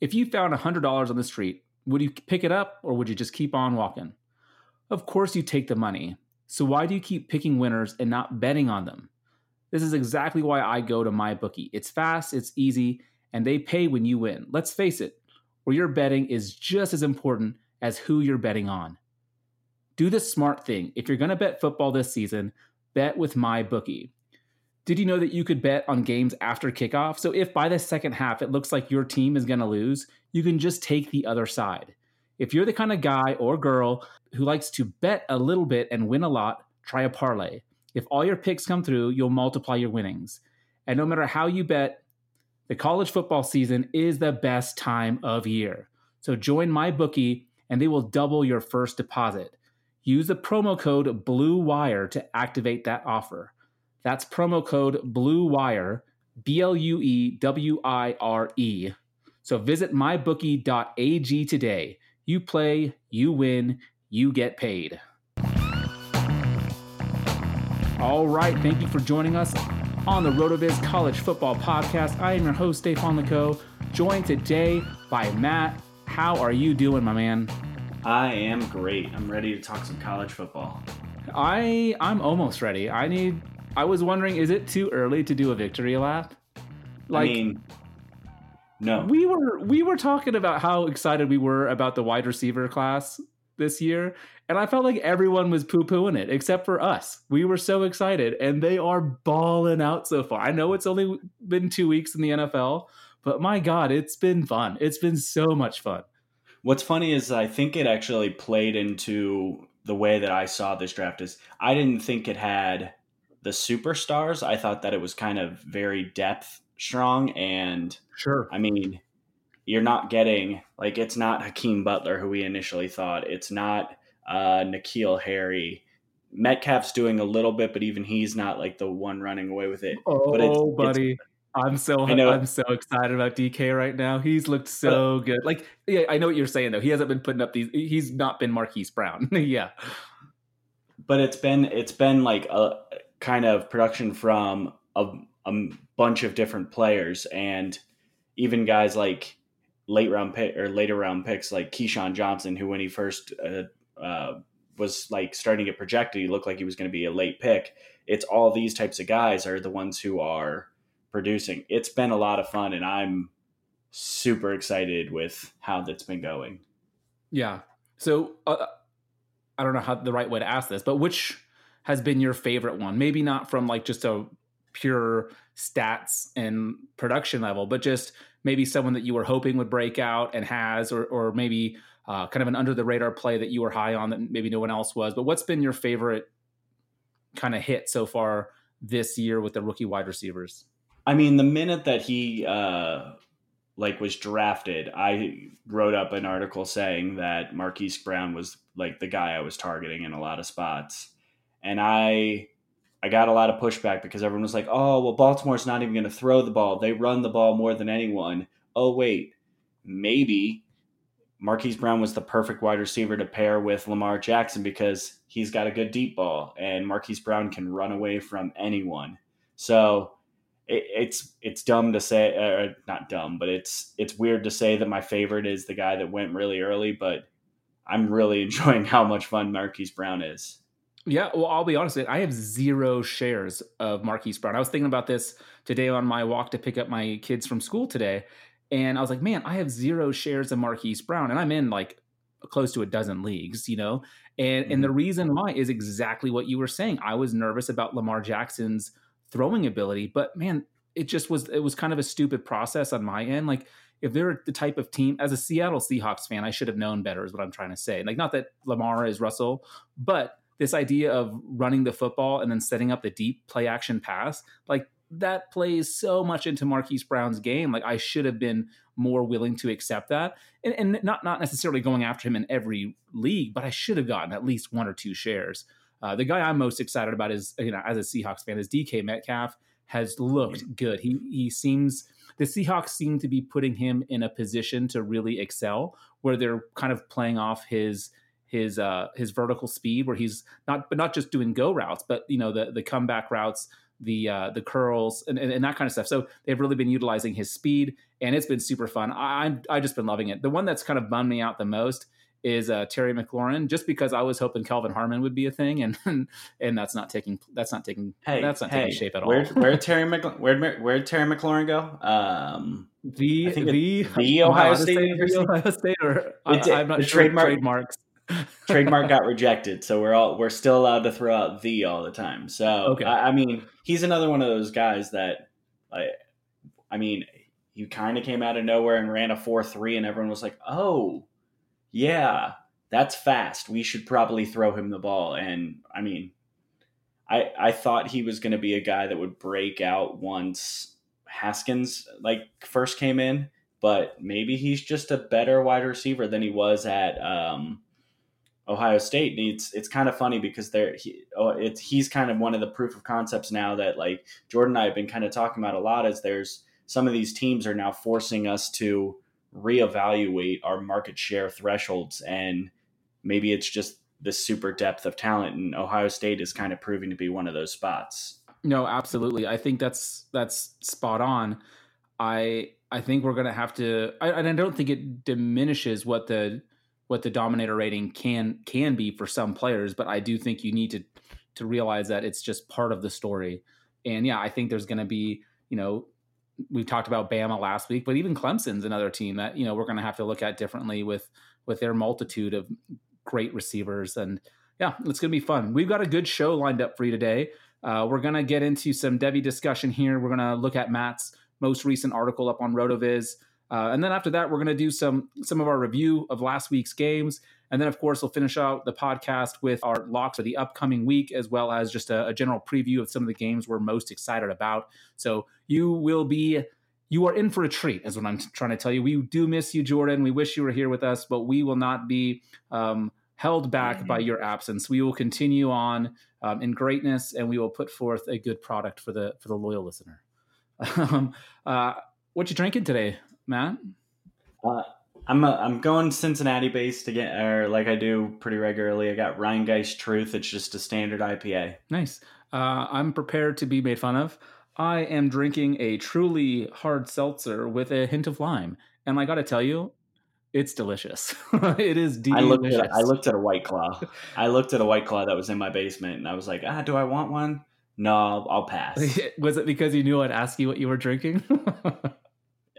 If you found $100 on the street, would you pick it up or would you just keep on walking? Of course, you take the money. So why do you keep picking winners and not betting on them? This is exactly why I go to MyBookie. It's fast, it's easy, and they pay when you win. Let's face it, where you're betting is just as important as who you're betting on. Do the smart thing. If you're going to bet football this season, bet with MyBookie. Did you know that you could bet on games after kickoff? So if by the second half it looks like your team is going to lose, you can just take the other side. If you're the kind of guy or girl who likes to bet a little bit and win a lot, try a parlay. If all your picks come through, you'll multiply your winnings. And no matter how you bet, the college football season is the best time of year. So join my bookie and they will double your first deposit. Use the promo code BLUEWIRE to activate that offer. That's promo code Blue Wire, B L U E W I R E. So visit mybookie.ag today. You play, you win, you get paid. All right, thank you for joining us on the RotoViz College Football Podcast. I am your host, Dave Fonlico, joined today by Matt. How are you doing, my man? I am great. I'm ready to talk some college football. I I'm almost ready. I need I was wondering, is it too early to do a victory lap? Like, I mean, no. We were we were talking about how excited we were about the wide receiver class this year, and I felt like everyone was poo pooing it except for us. We were so excited, and they are balling out so far. I know it's only been two weeks in the NFL, but my God, it's been fun. It's been so much fun. What's funny is I think it actually played into the way that I saw this draft. Is I didn't think it had the superstars, I thought that it was kind of very depth strong. And sure, I mean, you're not getting like it's not Hakeem Butler who we initially thought. It's not uh, N'Keal Harry. Metcalf's doing a little bit, but even he's not like the one running away with it. Oh, but it's, buddy. It's, I'm so I know. I'm so excited about DK right now. He's looked so but, good. Like, yeah, I know what you're saying though. He hasn't been putting up these. He's not been Marquise Brown. yeah, but it's been it's been like a kind of production from a, a bunch of different players and even guys like late round pick or later round picks like KeeSean Johnson, who when he first uh, uh, was like starting to get projected, he looked like he was going to be a late pick. It's all these types of guys are the ones who are producing. It's been a lot of fun, and I'm super excited with how that's been going. Yeah. So uh, I don't know how the right way to ask this, but which has been your favorite one? Maybe not from like just a pure stats and production level, but just maybe someone that you were hoping would break out and has, or or maybe uh, kind of an under the radar play that you were high on that maybe no one else was. But what's been your favorite kind of hit so far this year with the rookie wide receivers. I mean, the minute that he uh, like was drafted, I wrote up an article saying that Marquise Brown was like the guy I was targeting in a lot of spots, and I I got a lot of pushback because everyone was like, "Oh, well, Baltimore's not even going to throw the ball; they run the ball more than anyone." Oh, wait, maybe Marquise Brown was the perfect wide receiver to pair with Lamar Jackson because he's got a good deep ball, and Marquise Brown can run away from anyone. So it, it's it's dumb to say, uh, not dumb, but it's it's weird to say that my favorite is the guy that went really early, but I'm really enjoying how much fun Marquise Brown is. Yeah, well, I'll be honest. I have zero shares of Marquise Brown. I was thinking about this today on my walk to pick up my kids from school today, and I was like, man, I have zero shares of Marquise Brown, and I'm in like close to a dozen leagues, you know. And mm-hmm. and the mm-hmm. reason why is exactly what you were saying. I was nervous about Lamar Jackson's throwing ability, but man, it just was it was kind of a stupid process on my end. Like if they're the type of team as a Seattle Seahawks fan, I should have known better is what I'm trying to say. Like not that Lamar is Russell, but this idea of running the football and then setting up the deep play action pass, like that plays so much into Marquise Brown's game. Like I should have been more willing to accept that, and, and not not necessarily going after him in every league, but I should have gotten at least one or two shares. Uh, the guy I'm most excited about is you know as a Seahawks fan is DK Metcalf has looked good. He he seems the Seahawks seem to be putting him in a position to really excel, where they're kind of playing off his his uh, his vertical speed, where he's not but not just doing go routes, but you know the the comeback routes, the uh, the curls, and, and, and that kind of stuff. So they've really been utilizing his speed, and it's been super fun. I I just been loving it. The one that's kind of bummed me out the most is uh, Terry McLaurin, just because I was hoping Kelvin Harmon would be a thing, and and that's not taking that's not taking hey, that's not hey, taking shape at where, all. Where Terry where where Terry McLaurin go? Um, the the the Ohio State, State Ohio State, or I, am not sure trademark, trademarks. Trademark got rejected, so we're all we're still allowed to throw out the all the time. So okay. I, I mean, he's another one of those guys that, I, I mean, he kind of came out of nowhere and ran a four three, and everyone was like, "Oh, yeah, that's fast. We should probably throw him the ball." And I mean, I I thought he was going to be a guy that would break out once Haskins like first came in, but maybe he's just a better wide receiver than he was at um, Ohio State. It's it's kind of funny because they're he, oh, it's he's kind of one of the proof of concepts now that like Jordan and I have been kind of talking about a lot. Is there's some of these teams are now forcing us to reevaluate our market share thresholds, and maybe it's just the super depth of talent, and Ohio State is kind of proving to be one of those spots. No, absolutely. I think that's that's spot on. I I think we're going to have to, I, and I don't think it diminishes what the what the dominator rating can can be for some players, but I do think you need to to realize that it's just part of the story. And yeah, I think there's going to be, you know, we talked about Bama last week, but even Clemson's another team that you know we're going to have to look at differently with with their multitude of great receivers. And yeah, it's going to be fun. We've got a good show lined up for you today. Uh, we're going to get into some Devy discussion here. We're going to look at Matt's most recent article up on RotoViz. Uh, and then after that, we're going to do some some of our review of last week's games, and then of course we'll finish out the podcast with our locks for the upcoming week, as well as just a, a general preview of some of the games we're most excited about. So you will be you are in for a treat, is what I'm trying to tell you. We do miss you, Jordan. We wish you were here with us, but we will not be um, held back mm-hmm. by your absence. We will continue on um, in greatness, and we will put forth a good product for the for the loyal listener. um, uh, what you drinking today, Matt? Uh, I'm a, I'm going Cincinnati based again, or like I do pretty regularly. I got Rhinegeist Truth. It's just a standard IPA. Nice. Uh, I'm prepared to be made fun of. I am drinking a truly hard seltzer with a hint of lime, and I got to tell you, it's delicious. it is delicious. I looked at I looked at a white claw. I looked at a white claw that was in my basement, and I was like, ah, do I want one? No, I'll pass. was it because you knew I'd ask you what you were drinking?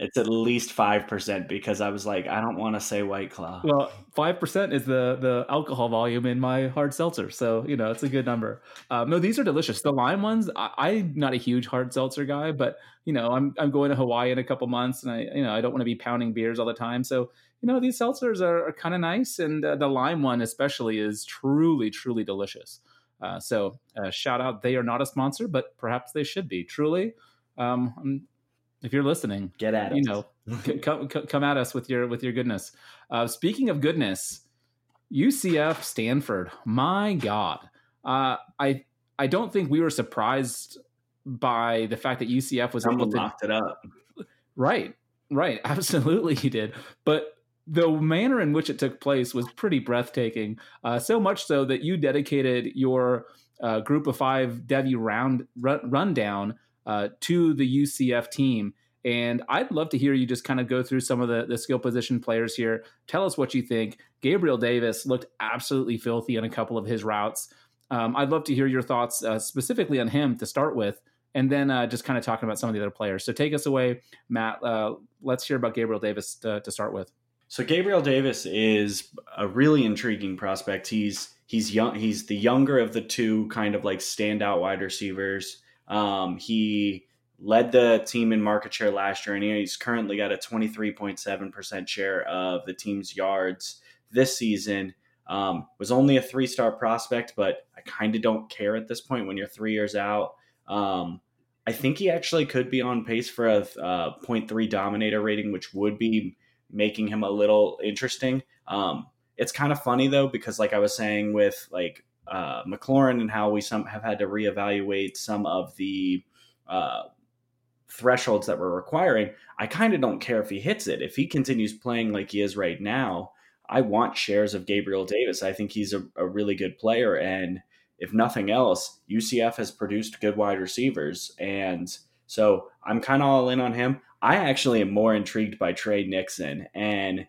it's at least five percent because I was like, I don't want to say White Claw. Well, five percent is the the alcohol volume in my hard seltzer, so you know it's a good number. Um, no, these are delicious. The lime ones, I, am not a huge hard seltzer guy, but you know I'm I'm going to Hawaii in a couple months, and I you know I don't want to be pounding beers all the time, so you know these seltzers are, are kind of nice, and uh, the lime one especially is truly truly delicious. Uh, so uh, shout out, they are not a sponsor, but perhaps they should be. Truly, um, if you're listening, get at it. you know, come, come at us with your with your goodness. Uh, speaking of goodness, UCF Stanford, my God, uh, I I don't think we were surprised by the fact that UCF was Someone able to locked it up. Right, right, absolutely, he did. But the manner in which it took place was pretty breathtaking. Uh, so much so that you dedicated your uh, group of five Devy round run, rundown uh, to the UCF team. And I'd love to hear you just kind of go through some of the, the skill position players here. Tell us what you think. Gabriel Davis looked absolutely filthy on a couple of his routes. Um, I'd love to hear your thoughts uh, specifically on him to start with, and then uh, just kind of talking about some of the other players. So take us away, Matt. Uh, let's hear about Gabriel Davis to, to start with. So Gabriel Davis is a really intriguing prospect. He's he's young. He's the younger of the two kind of like standout wide receivers. Um, he led the team in market share last year, and he's currently got a 23.7% share of the team's yards this season. Um, was only a three star prospect, but I kind of don't care at this point when you're three years out. Um, I think he actually could be on pace for a uh, 0.3 dominator rating, which would be making him a little interesting. Um, it's kind of funny though because, like I was saying with like uh, McLaurin and how we some have had to reevaluate some of the uh, thresholds that we're requiring. I kind of don't care if he hits it. If he continues playing like he is right now, I want shares of Gabriel Davis. I think he's a, a really good player, and if nothing else, UCF has produced good wide receivers, and so I'm kind of all in on him. I actually am more intrigued by Tre Nixon, and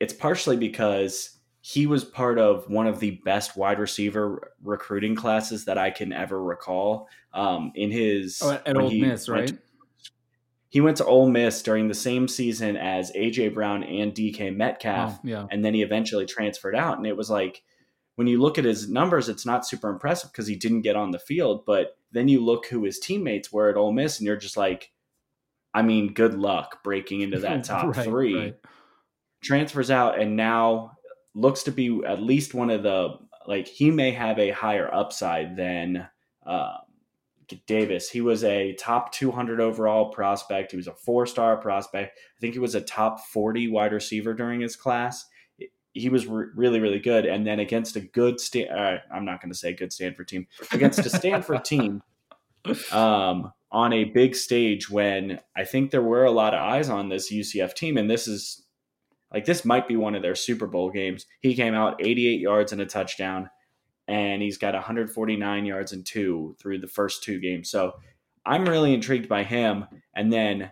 it's partially because he was part of one of the best wide receiver recruiting classes that I can ever recall. Um, in his oh, at Ole Miss, right? To, he went to Ole Miss during the same season as AJ Brown and DK Metcalf, oh, yeah. and then he eventually transferred out. And it was like when you look at his numbers, it's not super impressive because he didn't get on the field. But then you look who his teammates were at Ole Miss, and you're just like, I mean, good luck breaking into that top right, three. Right. Transfers out and now looks to be at least one of the like he may have a higher upside than uh, Davis. He was a top 200 overall prospect. He was a four star prospect. I think he was a top 40 wide receiver during his class. He was re- really, really good. And then against a good, Stan- uh, I'm not going to say good Stanford team, against a Stanford team um, on a big stage when I think there were a lot of eyes on this UCF team. And this is like, this might be one of their Super Bowl games. He came out 88 yards and a touchdown and he's got 149 yards and two through the first two games. So I'm really intrigued by him. And then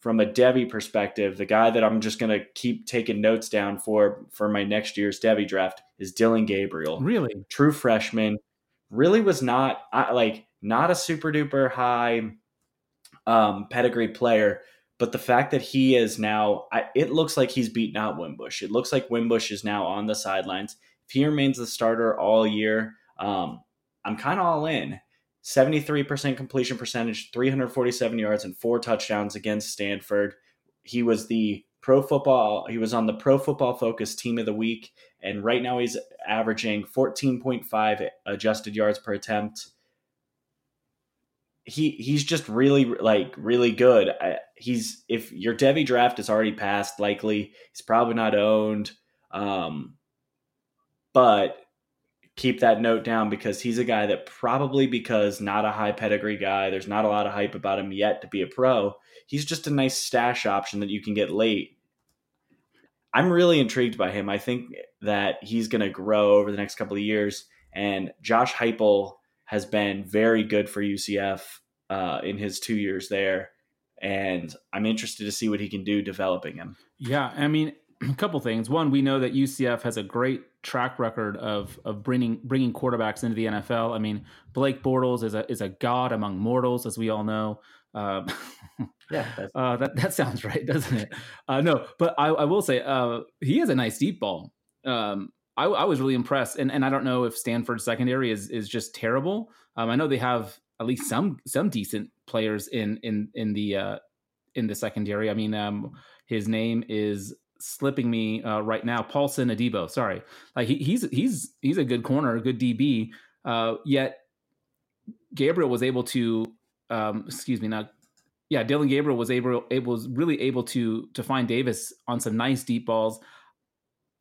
from a Devy perspective, the guy that I'm just going to keep taking notes down for for my next year's Devy draft is Dillon Gabriel. Really, true freshman. Really was not like not a super duper high um, pedigree player, but the fact that he is now, I, it looks like he's beaten out Wimbush. It looks like Wimbush is now on the sidelines if he remains the starter all year, um, I'm kind of all in. 73% completion percentage, 347 yards, and four touchdowns against Stanford. He was the pro football, he was on the pro football focus team of the week. And right now he's averaging 14.5 adjusted yards per attempt. He he's just really like really good. I, he's if your Devy draft is already passed, likely he's probably not owned. Um, but keep that note down because he's a guy that probably because not a high pedigree guy, there's not a lot of hype about him yet to be a pro. He's just a nice stash option that you can get late. I'm really intrigued by him. I think that he's going to grow over the next couple of years. And Josh Heupel has been very good for UCF uh, in his two years there, and I'm interested to see what he can do developing him. Yeah, I mean, a couple things. One, we know that UCF has a great track record of of bringing bringing quarterbacks into the NFL. I mean, Blake Bortles is a is a god among mortals, as we all know. Uh, yeah, uh, that that sounds right, doesn't it? Uh, no, but I, I will say uh, he has a nice deep ball. Um, I, I, was really impressed, and, and I don't know if Stanford's secondary is is just terrible. Um, I know they have at least some some decent players in in in the uh, in the secondary. I mean, um, his name is slipping me uh, right now. Paulson Adebo, sorry, like he, he's he's he's a good corner, a good DB. Uh, yet Gabriel was able to, um, excuse me, not yeah, Dillon Gabriel was able, able was really able to to find Davis on some nice deep balls.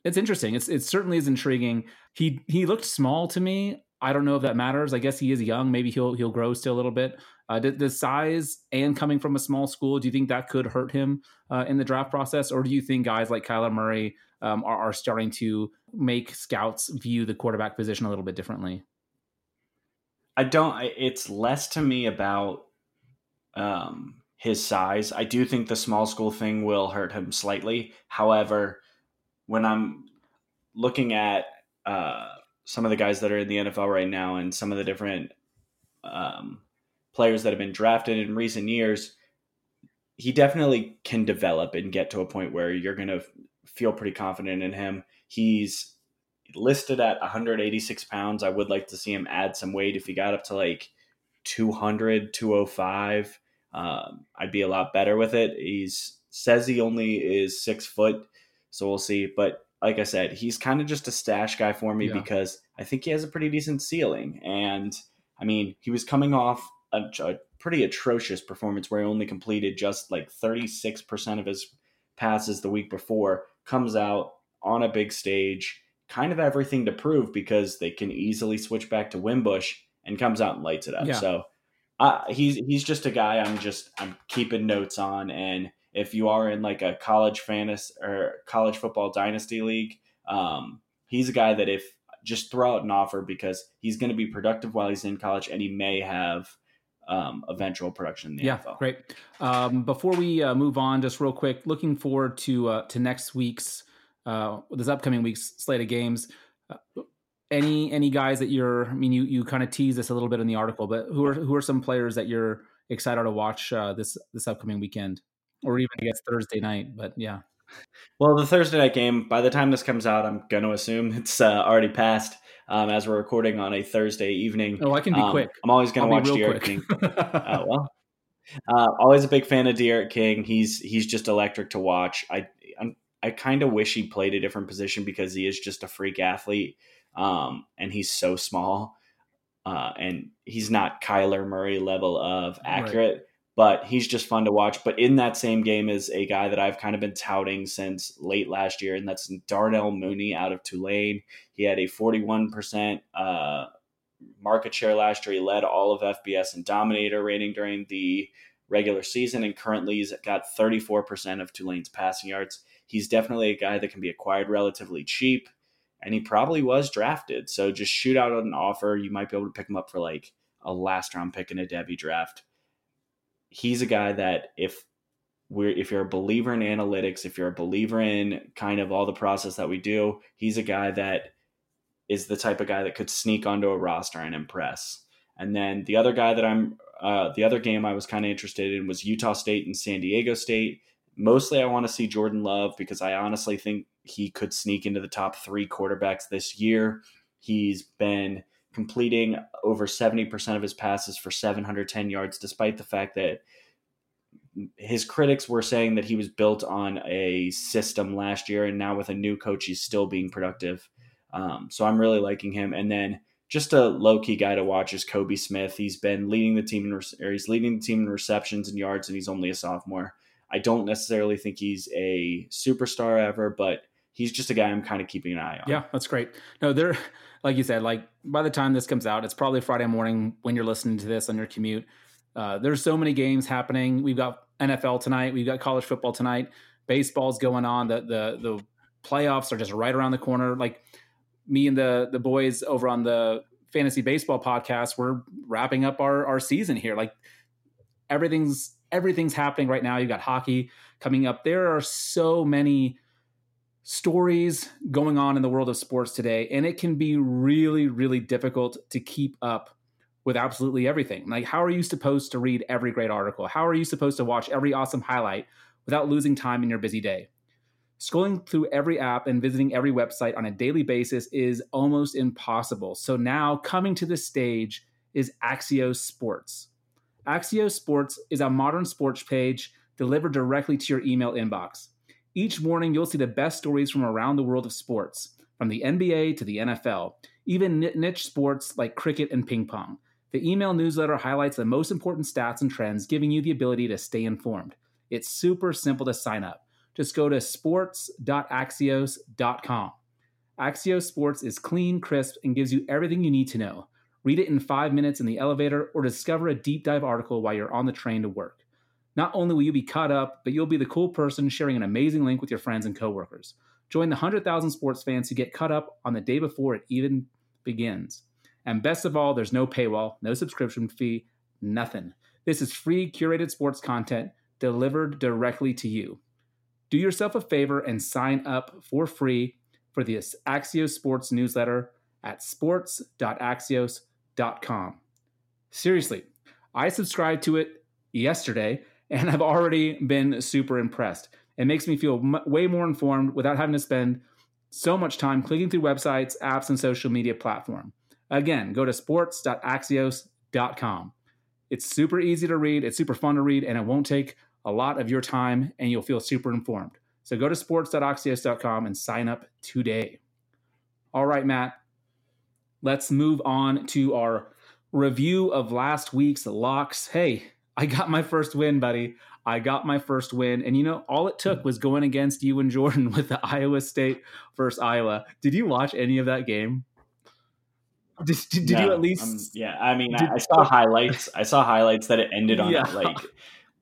It's interesting. It's it certainly is intriguing. He he looked small to me. I don't know if that matters. I guess he is young. Maybe he'll he'll grow still a little bit. Uh, the, the, size and coming from a small school, do you think that could hurt him uh, in the draft process, or do you think guys like Kyler Murray um, are, are starting to make scouts view the quarterback position a little bit differently? I don't. It's less to me about um, his size. I do think the small school thing will hurt him slightly. However, when I'm looking at uh, some of the guys that are in the NFL right now and some of the different um, players that have been drafted in recent years, he definitely can develop and get to a point where you're going to feel pretty confident in him. He's listed at 186 pounds. I would like to see him add some weight if he got up to like 200, 205. Um, I'd be a lot better with it. He's says he only is six foot, so we'll see. But like I said, he's kind of just a stash guy for me yeah. because I think he has a pretty decent ceiling. And I mean, he was coming off a, a pretty atrocious performance where he only completed just like 36% of his passes the week before, comes out on a big stage, kind of everything to prove because they can easily switch back to Wimbush and comes out and lights it up. Yeah. So uh, he's he's just a guy I'm just I'm keeping notes on and if you are in like a college fantasy or college football dynasty league, um, he's a guy that if just throw out an offer because he's going to be productive while he's in college and he may have um, eventual production in the yeah, NFL. Great. Um, before we uh, move on, just real quick, looking forward to uh, to next week's uh, this upcoming week's slate of games. Uh, any any guys that you're? I mean, you you kind of tease this a little bit in the article, but who are who are some players that you're excited to watch uh, this this upcoming weekend? Or even I guess Thursday night. But yeah. Well, the Thursday night game. By the time this comes out, I'm going to assume it's uh, already passed. Um, as we're recording on a Thursday evening. Oh, I can be um, quick. I'm always going to watch D'Eriq King. uh, well, uh, always a big fan of D'Eriq King. He's he's just electric to watch. I I'm, i kind of wish he played a different position because he is just a freak athlete, um, and he's so small, uh, and he's not Kyler Murray level of accurate. Right but he's just fun to watch. But in that same game is a guy that I've kind of been touting since late last year, and that's Darnell Mooney out of Tulane. He had a 41% uh, market share last year. He led all of FBS and Dominator rating during the regular season, and currently he's got 34% of Tulane's passing yards. He's definitely a guy that can be acquired relatively cheap, and he probably was drafted. So just shoot out an offer. You might be able to pick him up for like a last round pick in a Devy draft he's a guy that if we're if you're a believer in analytics, if you're a believer in kind of all the process that we do, he's a guy that is the type of guy that could sneak onto a roster and impress. And then the other guy that I'm uh, the other game I was kind of interested in was Utah State and San Diego State. Mostly, I want to see Jordan Love because I honestly think he could sneak into the top three quarterbacks this year. He's been completing over 70% of his passes for 710 yards, despite the fact that his critics were saying that he was built on a system last year, and now with a new coach, he's still being productive. Um, so I'm really liking him. And then just a low key guy to watch is Kobe Smith. He's been leading the team in or he's leading the team in receptions and yards, and he's only a sophomore. I don't necessarily think he's a superstar ever, but he's just a guy I'm kind of keeping an eye on. Yeah, that's great. No, there like you said, like by the time this comes out, it's probably Friday morning when you're listening to this on your commute. Uh, there's so many games happening. We've got NFL tonight. We've got college football tonight. Baseball's going on. The the the playoffs are just right around the corner. Like me and the the boys over on the fantasy baseball podcast, we're wrapping up our our season here. Like everything's everything's happening right now. You've got hockey coming up. There are so many stories going on in the world of sports today, and it can be really, really difficult to keep up with absolutely everything. Like, how are you supposed to read every great article? How are you supposed to watch every awesome highlight without losing time in your busy day? Scrolling through every app and visiting every website on a daily basis is almost impossible. So now coming to the stage is Axios Sports. Axios Sports is a modern sports page delivered directly to your email inbox. Each morning, you'll see the best stories from around the world of sports, from the NBA to the NFL. even niche sports like cricket and ping pong. The email newsletter highlights the most important stats and trends, giving you the ability to stay informed. It's super simple to sign up. Just go to sports.axios.com. Axios Sports is clean, crisp, and gives you everything you need to know. Read it in five minutes in the elevator or discover a deep dive article while you're on the train to work. Not only will you be caught up, but you'll be the cool person sharing an amazing link with your friends and coworkers. Join the 100,000 sports fans who get caught up on the day before it even begins. And best of all, there's no paywall, no subscription fee, nothing. This is free curated sports content delivered directly to you. Do yourself a favor and sign up for free for the Axios Sports newsletter at sports.axios.com. Seriously, I subscribed to it yesterday and I've already been super impressed. It makes me feel m- way more informed without having to spend so much time clicking through websites, apps, and social media platform. Again, go to sports.axios.com. It's super easy to read, it's super fun to read, and it won't take a lot of your time, and you'll feel super informed. So go to sports.axios.com and sign up today. All right, Matt, let's move on to our review of last week's locks. Hey, I got my first win, buddy. I got my first win. And you know, all it took was going against you and Jordan with the Iowa State versus Iowa. Did you watch any of that game? Did, did, did no, you at least? Um, yeah, I mean, did, I, saw highlights. I saw highlights that it ended on yeah. like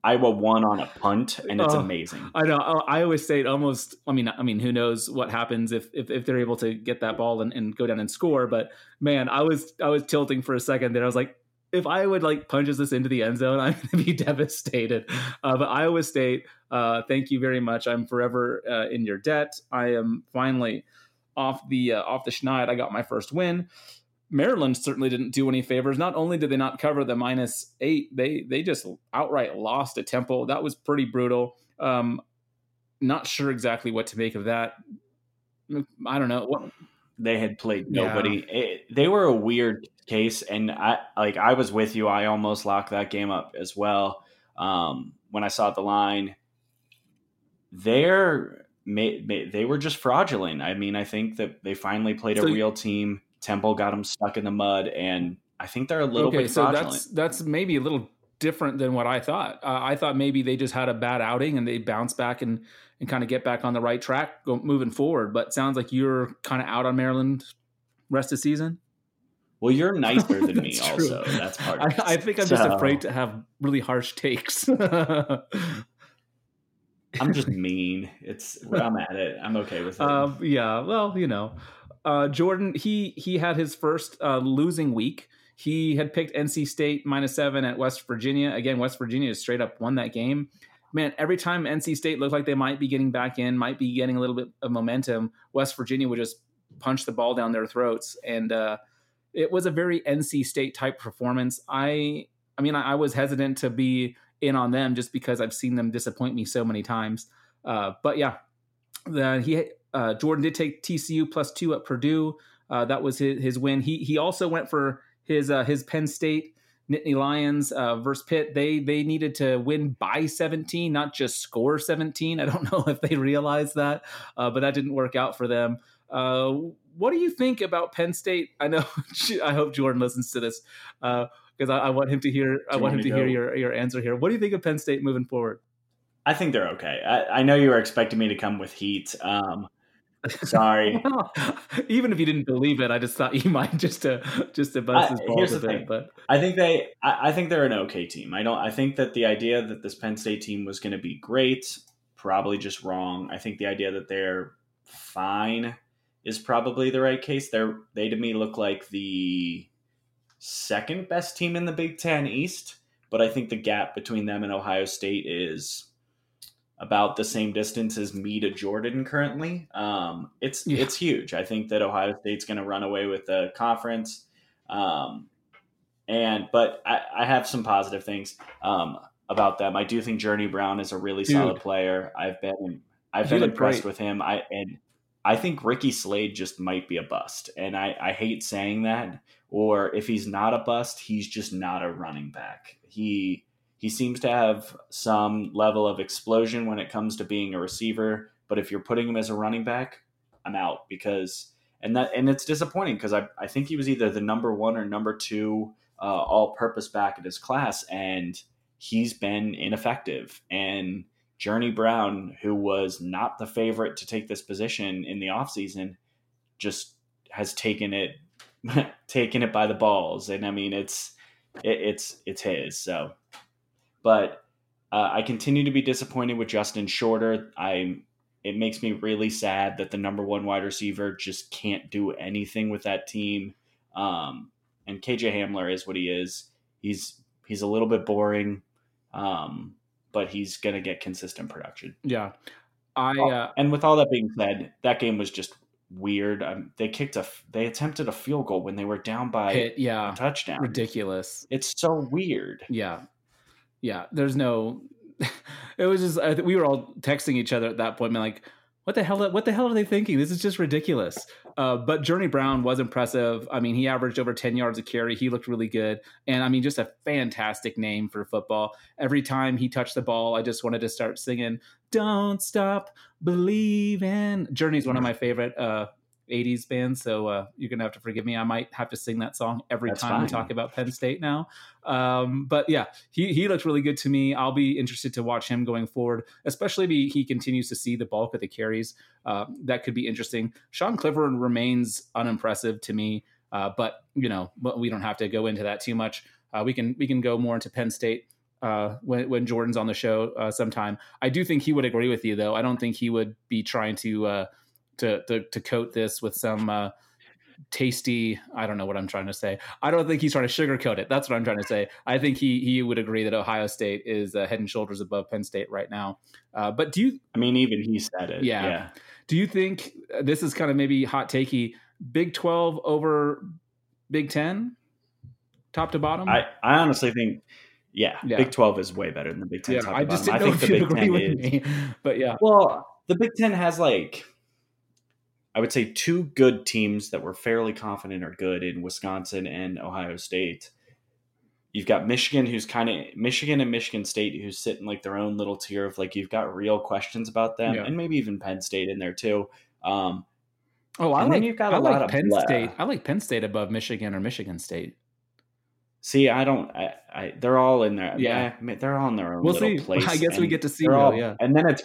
Iowa won on a punt, and it's uh, amazing. I know uh, Iowa State almost. I mean, I mean, who knows what happens if if, if they're able to get that ball and, and, go down and score? But man, I was I was tilting for a second there. I was like, if I would like punches this into the end zone, I'm going to be devastated. Uh, but Iowa State, uh, thank you very much. I'm forever uh, in your debt. I am finally off the uh, off the schneid. I got my first win. Maryland certainly didn't do any favors. Not only did they not cover the minus eight, they they just outright lost a Temple. That was pretty brutal. Um, not sure exactly what to make of that. I don't know. What, they had played nobody. Yeah. It, they were a weird case, and I like I was with you. I almost locked that game up as well. Um, when I saw the line, they're they were just fraudulent. I mean, I think that they finally played a real team. Temple got them stuck in the mud, and I think they're a little okay, bit fraudulent. So that's that's maybe a little different than what I thought. Uh, I thought maybe they just had a bad outing and they bounce back and and kind of get back on the right track go, moving forward. But sounds like you're kind of out on Maryland rest of season. Well, you're nicer than me, true. also. That's part. Of I, I, think I'm so. just afraid to have really harsh takes. I'm just mean. It's I'm at it. I'm okay with it. Um, yeah. Well, you know, uh, Jordan he he had his first uh, losing week. He had picked NC State minus seven at West Virginia. Again, West Virginia straight up won that game. Man, every time NC State looked like they might be getting back in, might be getting a little bit of momentum, West Virginia would just punch the ball down their throats. And uh, it was a very NC State type performance. I, I mean, I, I, was hesitant to be in on them just because I've seen them disappoint me so many times. Uh, but yeah, the, he uh, Jordan did take TCU plus two at Purdue. Uh, that was his, his win. He he also went for his uh, his Penn State Nittany Lions uh, versus Pitt. They they needed to win by 17, not just score 17. I don't know if they realized that, uh, but that didn't work out for them. What do you think about Penn State? I know. I hope Jordan listens to this because uh, I, I, want him to hear. I want him to, to hear your your answer here. What do you think of Penn State moving forward? I think they're okay. I, I know you were expecting me to come with heat. Um, Sorry. well, even if you didn't believe it, I just thought you might just to just to bust his balls a bit. But I think they, I, I, think they're an okay team. I don't. I think that the idea that this Penn State team was going to be great, probably just wrong. I think the idea that they're fine is probably the right case. They're they to me look like the second best team in the Big Ten East, but I think the gap between them and Ohio State is about the same distance as me to Jordan currently. Um, it's yeah. it's huge. I think that Ohio State's going to run away with the conference. Um, and but I, I, have some positive things um, about them. I do think Journey Brown is a really Dude. solid player. I've been I've been impressed great. with him. I and I think Ricky Slade just might be a bust, and I, I hate saying that. Or if he's not a bust, he's just not a running back. He he seems to have some level of explosion when it comes to being a receiver, but if you're putting him as a running back, I'm out because and that and it's disappointing because I, I think he was either the number one or number two uh, all-purpose back in his class, and he's been ineffective. And Journey Brown, who was not the favorite to take this position in the offseason, just has taken it taken it by the balls. And I mean, it's it, it's it's his. So, but uh, I continue to be disappointed with Justin Shorter. I it makes me really sad that the number one wide receiver just can't do anything with that team. Um, and KJ Hamler is what he is. He's he's a little bit boring, um, but he's gonna get consistent production. Yeah, I uh, and with all that being said, that game was just weird. Um, they kicked a they attempted a field goal when they were down by hit, yeah, a touchdown. Ridiculous. It's so weird. Yeah, yeah. There's no. it was just I, we were all texting each other at that point, like, "What the hell? What the hell are they thinking? This is just ridiculous." Uh, but Journey Brown was impressive. I mean, he averaged over 10 yards a carry. He looked really good. And I mean, just a fantastic name for football. Every time he touched the ball, I just wanted to start singing, Don't Stop Believing. Journey's one of my favorite uh, 80s band. so uh, you're gonna have to forgive me. I might have to sing that song every That's time fine. we talk about Penn State now. Um, but yeah, he he looks really good to me. I'll be interested to watch him going forward, especially if he continues to see the bulk of the carries. Uh, that could be interesting. Sean Clifford remains unimpressive to me, uh, but you know we don't have to go into that too much. Uh, we can we can go more into Penn State uh, when when Jordan's on the show uh, sometime. I do think he would agree with you, though. I don't think he would be trying to uh, to, to, to coat this with some uh, tasty. I don't know what I'm trying to say. I don't think he's trying to sugarcoat it. That's what I'm trying to say. I think he he would agree that Ohio State is uh, head and shoulders above Penn State right now. Uh, but do you? I mean, even he said it. Yeah. yeah. Do you think uh, this is kind of maybe hot takey? Big Twelve over Big Ten, top to bottom. I I honestly think. Yeah, yeah, Big Twelve is way better than the Big Ten. Yeah, I just didn't know if you agree with is, me, but yeah. Well, the Big Ten has like I would say two good teams that we're fairly confident are good in Wisconsin and Ohio State. You've got Michigan, who's kind of Michigan and Michigan State, who's sitting like their own little tier of like you've got real questions about them, yeah. and maybe even Penn State in there too. Um, oh, I like you've got a I lot like Penn of State. I like Penn State above Michigan or Michigan State. See, I don't. I, I they're all in there. Yeah, yeah they're all in their own we'll little see. place. I guess we get to see. Though, all, yeah, and then it's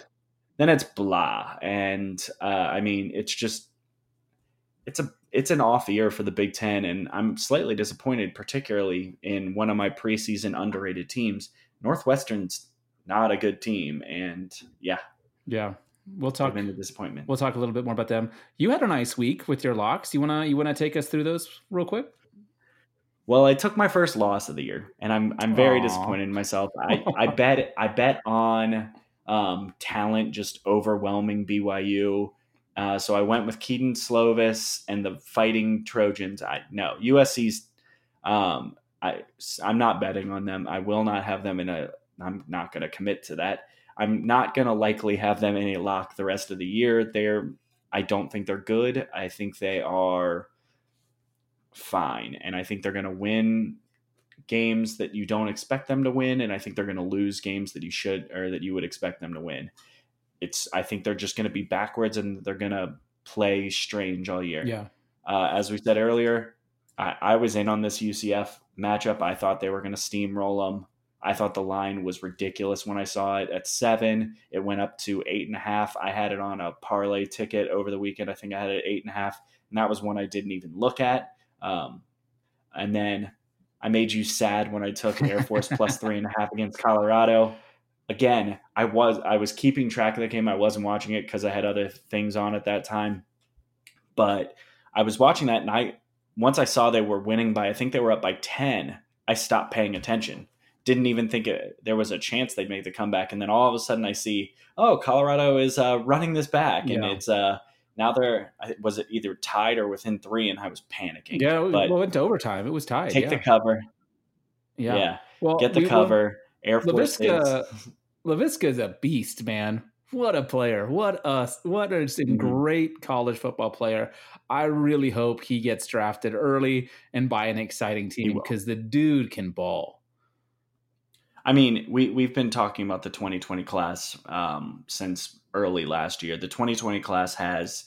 then it's blah. And uh, I mean, it's just it's a it's an off year for the Big Ten, and I'm slightly disappointed, particularly in one of my preseason underrated teams. Northwestern's not a good team, and yeah, yeah, we'll talk into disappointment. We'll talk a little bit more about them. You had a nice week with your locks. You wanna you wanna take us through those real quick? Well, I took my first loss of the year, and I'm I'm very Aww. disappointed in myself. I I bet I bet on um, talent just overwhelming BYU. Uh, so I went with Kedon Slovis and the Fighting Trojans. I no USC's. Um, I I'm not betting on them. I will not have them in a. I'm not going to commit to that. I'm not going to likely have them in a lock the rest of the year. They're. I don't think they're good. I think they are fine, and I think they're going to win games that you don't expect them to win, and I think they're going to lose games that you should or that you would expect them to win. It's I think they're just going to be backwards and they're going to play strange all year. Yeah. Uh, as we said earlier, I, I, was in on this UCF matchup. I thought they were going to steamroll them. I thought the line was ridiculous when I saw it at seven. It went up to eight and a half. I had it on a parlay ticket over the weekend. I think I had it at eight and a half, and that was one I didn't even look at. Um, and then I made you sad when I took Air Force plus three and a half against Colorado. Again, I was I was keeping track of the game. I wasn't watching it because I had other things on at that time. But I was watching that, and I once I saw they were winning by I think they were up by ten. I stopped paying attention. Didn't even think it, there was a chance they'd make the comeback, and then all of a sudden I see, oh, Colorado is uh, running this back, and yeah. it's uh, now they're was it either tied or within three, and I was panicking. Yeah, it but went to overtime. It was tied. Take yeah. the cover. Yeah. yeah. Well, get the we, cover. Air Force Laviska is a beast, man. What a player! What a what a mm-hmm. great college football player. I really hope he gets drafted early and by an exciting team because the dude can ball. I mean, we we've been talking about the 2020 class um, since early last year. The 2020 class has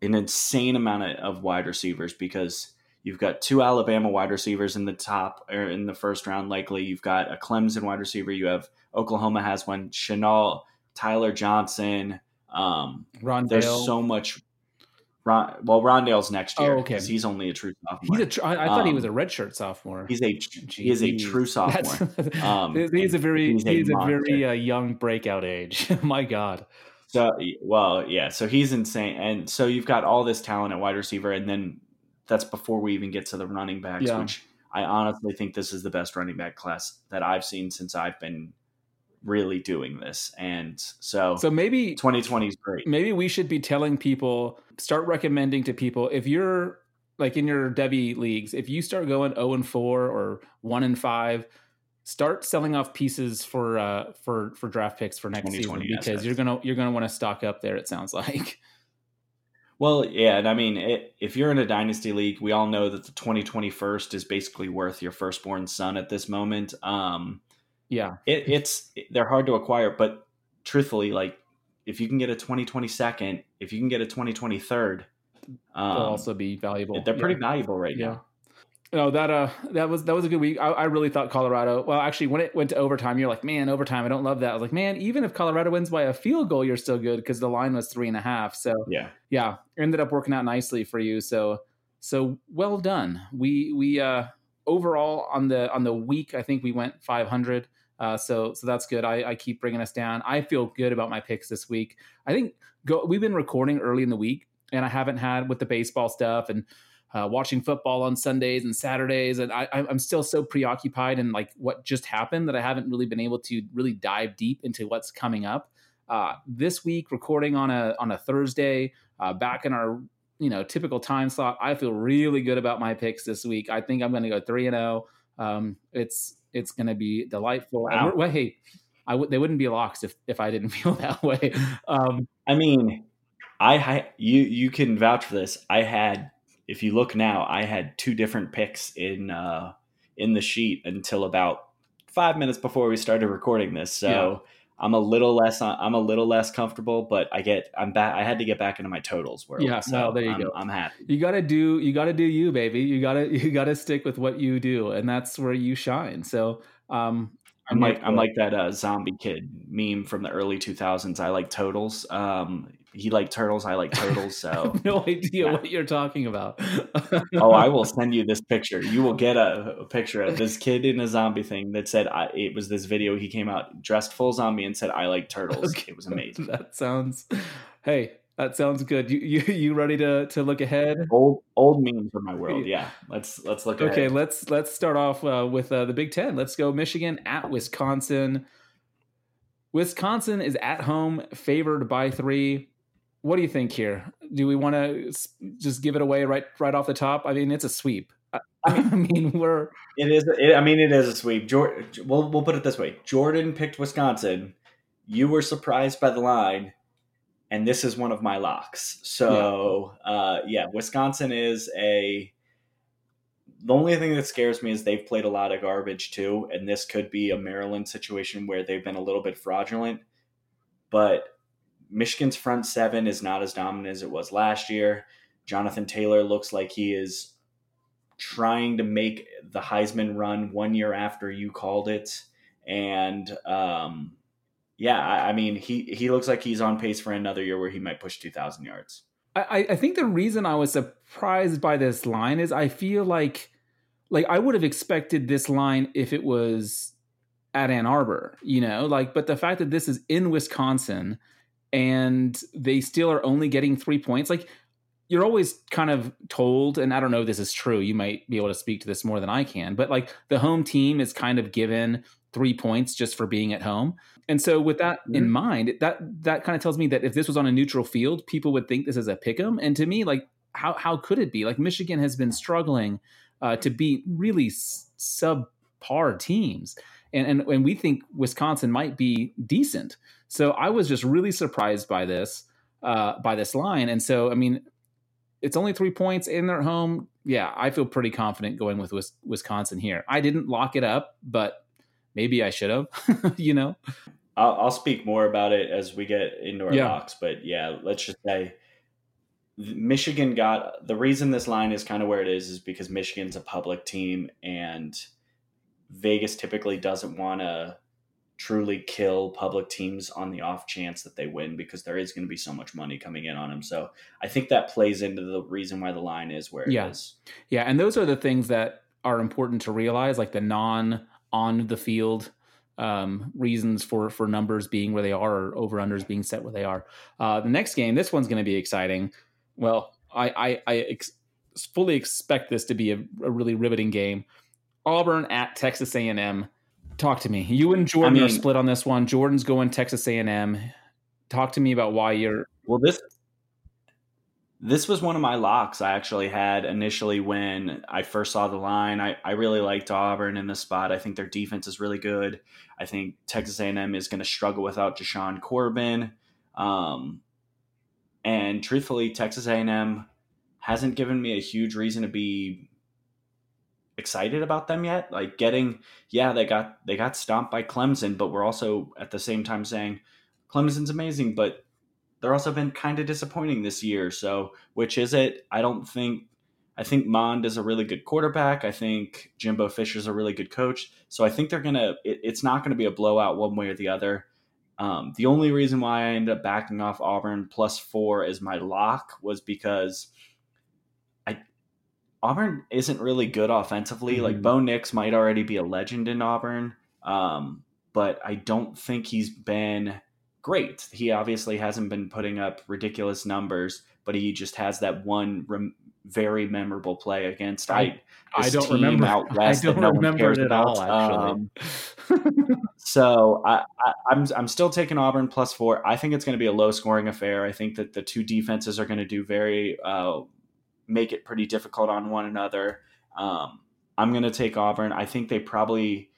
an insane amount of, wide receivers because you've got two Alabama wide receivers in the top or in the first round. Likely, you've got a Clemson wide receiver. You have Oklahoma has one. Shenault, Tyler Johnson. Um, Rondale. there's so much. Ron, well, Rondale's next year Oh, okay. because he's only a true sophomore. He's a. Tr- I, I thought he was a Um, redshirt sophomore. He's a he is a true sophomore. Um, he's a very he's he's a a, very uh, young breakout age. My God. So well, yeah. So he's insane, and so you've got all this talent at wide receiver, and then that's before we even get to the running backs, Yeah. which I honestly think this is the best running back class that I've seen since I've been really doing this, and so, So maybe 2020 is great. maybe we should be telling people start recommending to people if you're like in your Devy leagues, if you start going 0 and 4 or 1 and 5, start selling off pieces for uh for for draft picks for next season because assets. you're going to you're going to want to stock up there it sounds like. Well, yeah, and I mean, it, if you're in a dynasty league, we all know that the 2020 first is basically worth your firstborn son at this moment. Um, Yeah. it, it's they're hard to acquire, but truthfully, like if you can get a 2020 second, if you can get a 2020 third, um, They'll also be valuable. they're pretty Yeah. valuable right Yeah. now. No, that uh, that was that was a good week. I, I really thought Colorado. Well, actually, when it went to overtime, you're like, man, overtime. I don't love that. I was like, man, even if Colorado wins by a field goal, you're still good because the line was three and a half. So Yeah, yeah, ended up working out nicely for you. So so well done. We we uh overall on the on the week, I think we went 500. Uh, so so that's good. I, I keep bringing us down. I feel good about my picks this week. I think go. We've been recording early in the week, and I haven't had with the baseball stuff and uh, watching football on Sundays and Saturdays, and I, I'm still so preoccupied in like what just happened that I haven't really been able to really dive deep into what's coming up. Uh, this week, recording on a on a Thursday, uh, back in our you know typical time slot, I feel really good about my picks this week. I think I'm going to go three and zero. Um, it's it's going to be delightful. Wow. well, hey, I w- they wouldn't be locks if if I didn't feel that way. Um, I mean, I you you can vouch for this. I had, if you look now, I had two different picks in uh, in the sheet until about five minutes before we started recording this. So. Yeah. I'm a little less. I'm a little less comfortable, but I get. I'm back. I had to get back into my totals world. Yeah, so well, there you I'm, go. I'm happy. you got to do you got to do you baby you got to you got to stick with what you do and that's where you shine so um I'm like I'm like that uh, zombie kid meme from the early 2000s. I like totals. Um, he liked turtles. I like turtles. So no idea Yeah. what you're talking about oh, I will send you this picture. You will get a, a picture of this kid in a zombie thing that said I, it was this video. He came out dressed full zombie and said, "I like turtles." Okay. It was amazing. that sounds hey that sounds good you you, you ready to to look ahead Old old memes from my world. Yeah, let's let's look. okay ahead. let's let's start off uh, with uh, the big 10 let's go michigan at wisconsin wisconsin is at home favored by three what do you think here do we want to just give it away right right off the top i mean it's a sweep i, I mean we're It is. It, I mean, it is a sweep. Jordan, we'll we'll put it this way: Jordan picked Wisconsin. You were surprised by the line, and this is one of my locks. So, yeah, uh, yeah Wisconsin is a. The only thing that scares me is they've played a lot of garbage too, and this could be a Maryland situation where they've been a little bit fraudulent. But Michigan's front seven is not as dominant as it was last year. Jonathan Taylor looks like he is trying to make the Heisman run one year after you called it. And um, yeah, I, I mean, he, he looks like he's on pace for another year where he might push 2,000 yards. I, I think the reason I was surprised by this line is I feel like like I would have expected this line if it was at Ann Arbor, you know, like but the fact that this is in Wisconsin and they still are only getting three points, like you're always kind of told, and I don't know if this is true, you might be able to speak to this more than I can, but like the home team is kind of given three points just for being at home. And so with that in Mhm. mind, that that kind of tells me that if this was on a neutral field, people would think this is a pick 'em. And to me, like how how could it be? Like Michigan has been struggling uh, to beat really s- subpar teams, and, and and we think Wisconsin might be decent. So I was just really surprised by this uh, by this line. And so I mean, it's only three points in their home. Yeah, I feel pretty confident going with Wisconsin here. I didn't lock it up, but maybe I should have. you know. I'll, I'll speak more about it as we get into our Yeah. locks, but yeah, let's just say Michigan got the reason this line is kind of where it is is because Michigan's a public team and Vegas typically doesn't want to truly kill public teams on the off chance that they win because there is going to be so much money coming in on them. So I think that plays into the reason why the line is where it yeah. is. Yeah, and those are the things that are important to realize, like the non on the field um, reasons for for numbers being where they are or over unders being set where they are. Uh, the next game, this one's going to be exciting. Well, I I, I ex- fully expect this to be a, a, really riveting game. Auburn at Texas A and M. Talk to me. You and Jordan I mean, are split on this one. Jordan's going Texas A and M. Talk to me about why you're. Well, this this was one of my locks I actually had initially when I first saw the line. I, I really liked Auburn in this spot. I think their defense is really good. I think Texas A&M is going to struggle without Jashaun Corbin. Um, and truthfully, Texas A&M hasn't given me a huge reason to be excited about them yet. Like getting, yeah, they got they got stomped by Clemson, but we're also at the same time saying Clemson's amazing, but they're also been kind of disappointing this year. So, which is it? I don't think. I think Mond is a really good quarterback. I think Jimbo Fisher's a really good coach. So I think they're gonna. It, it's not going to be a blowout one way or the other. Um, the only reason why I ended up backing off Auburn plus four as my lock was because Auburn isn't really good offensively. Mm-hmm. Like Bo Nix might already be a legend in Auburn, um, but I don't think he's been great. He obviously hasn't been putting up ridiculous numbers, but he just has that one rem- very memorable play against I, I don't remember out west I don't no remember it at about. all actually. Um, so I, I, I'm I'm still taking Auburn plus four. I think it's going to be a low scoring affair. I think that the two defenses are going to do very uh, make it pretty difficult on one another. Um, I'm going to take Auburn. I think they probably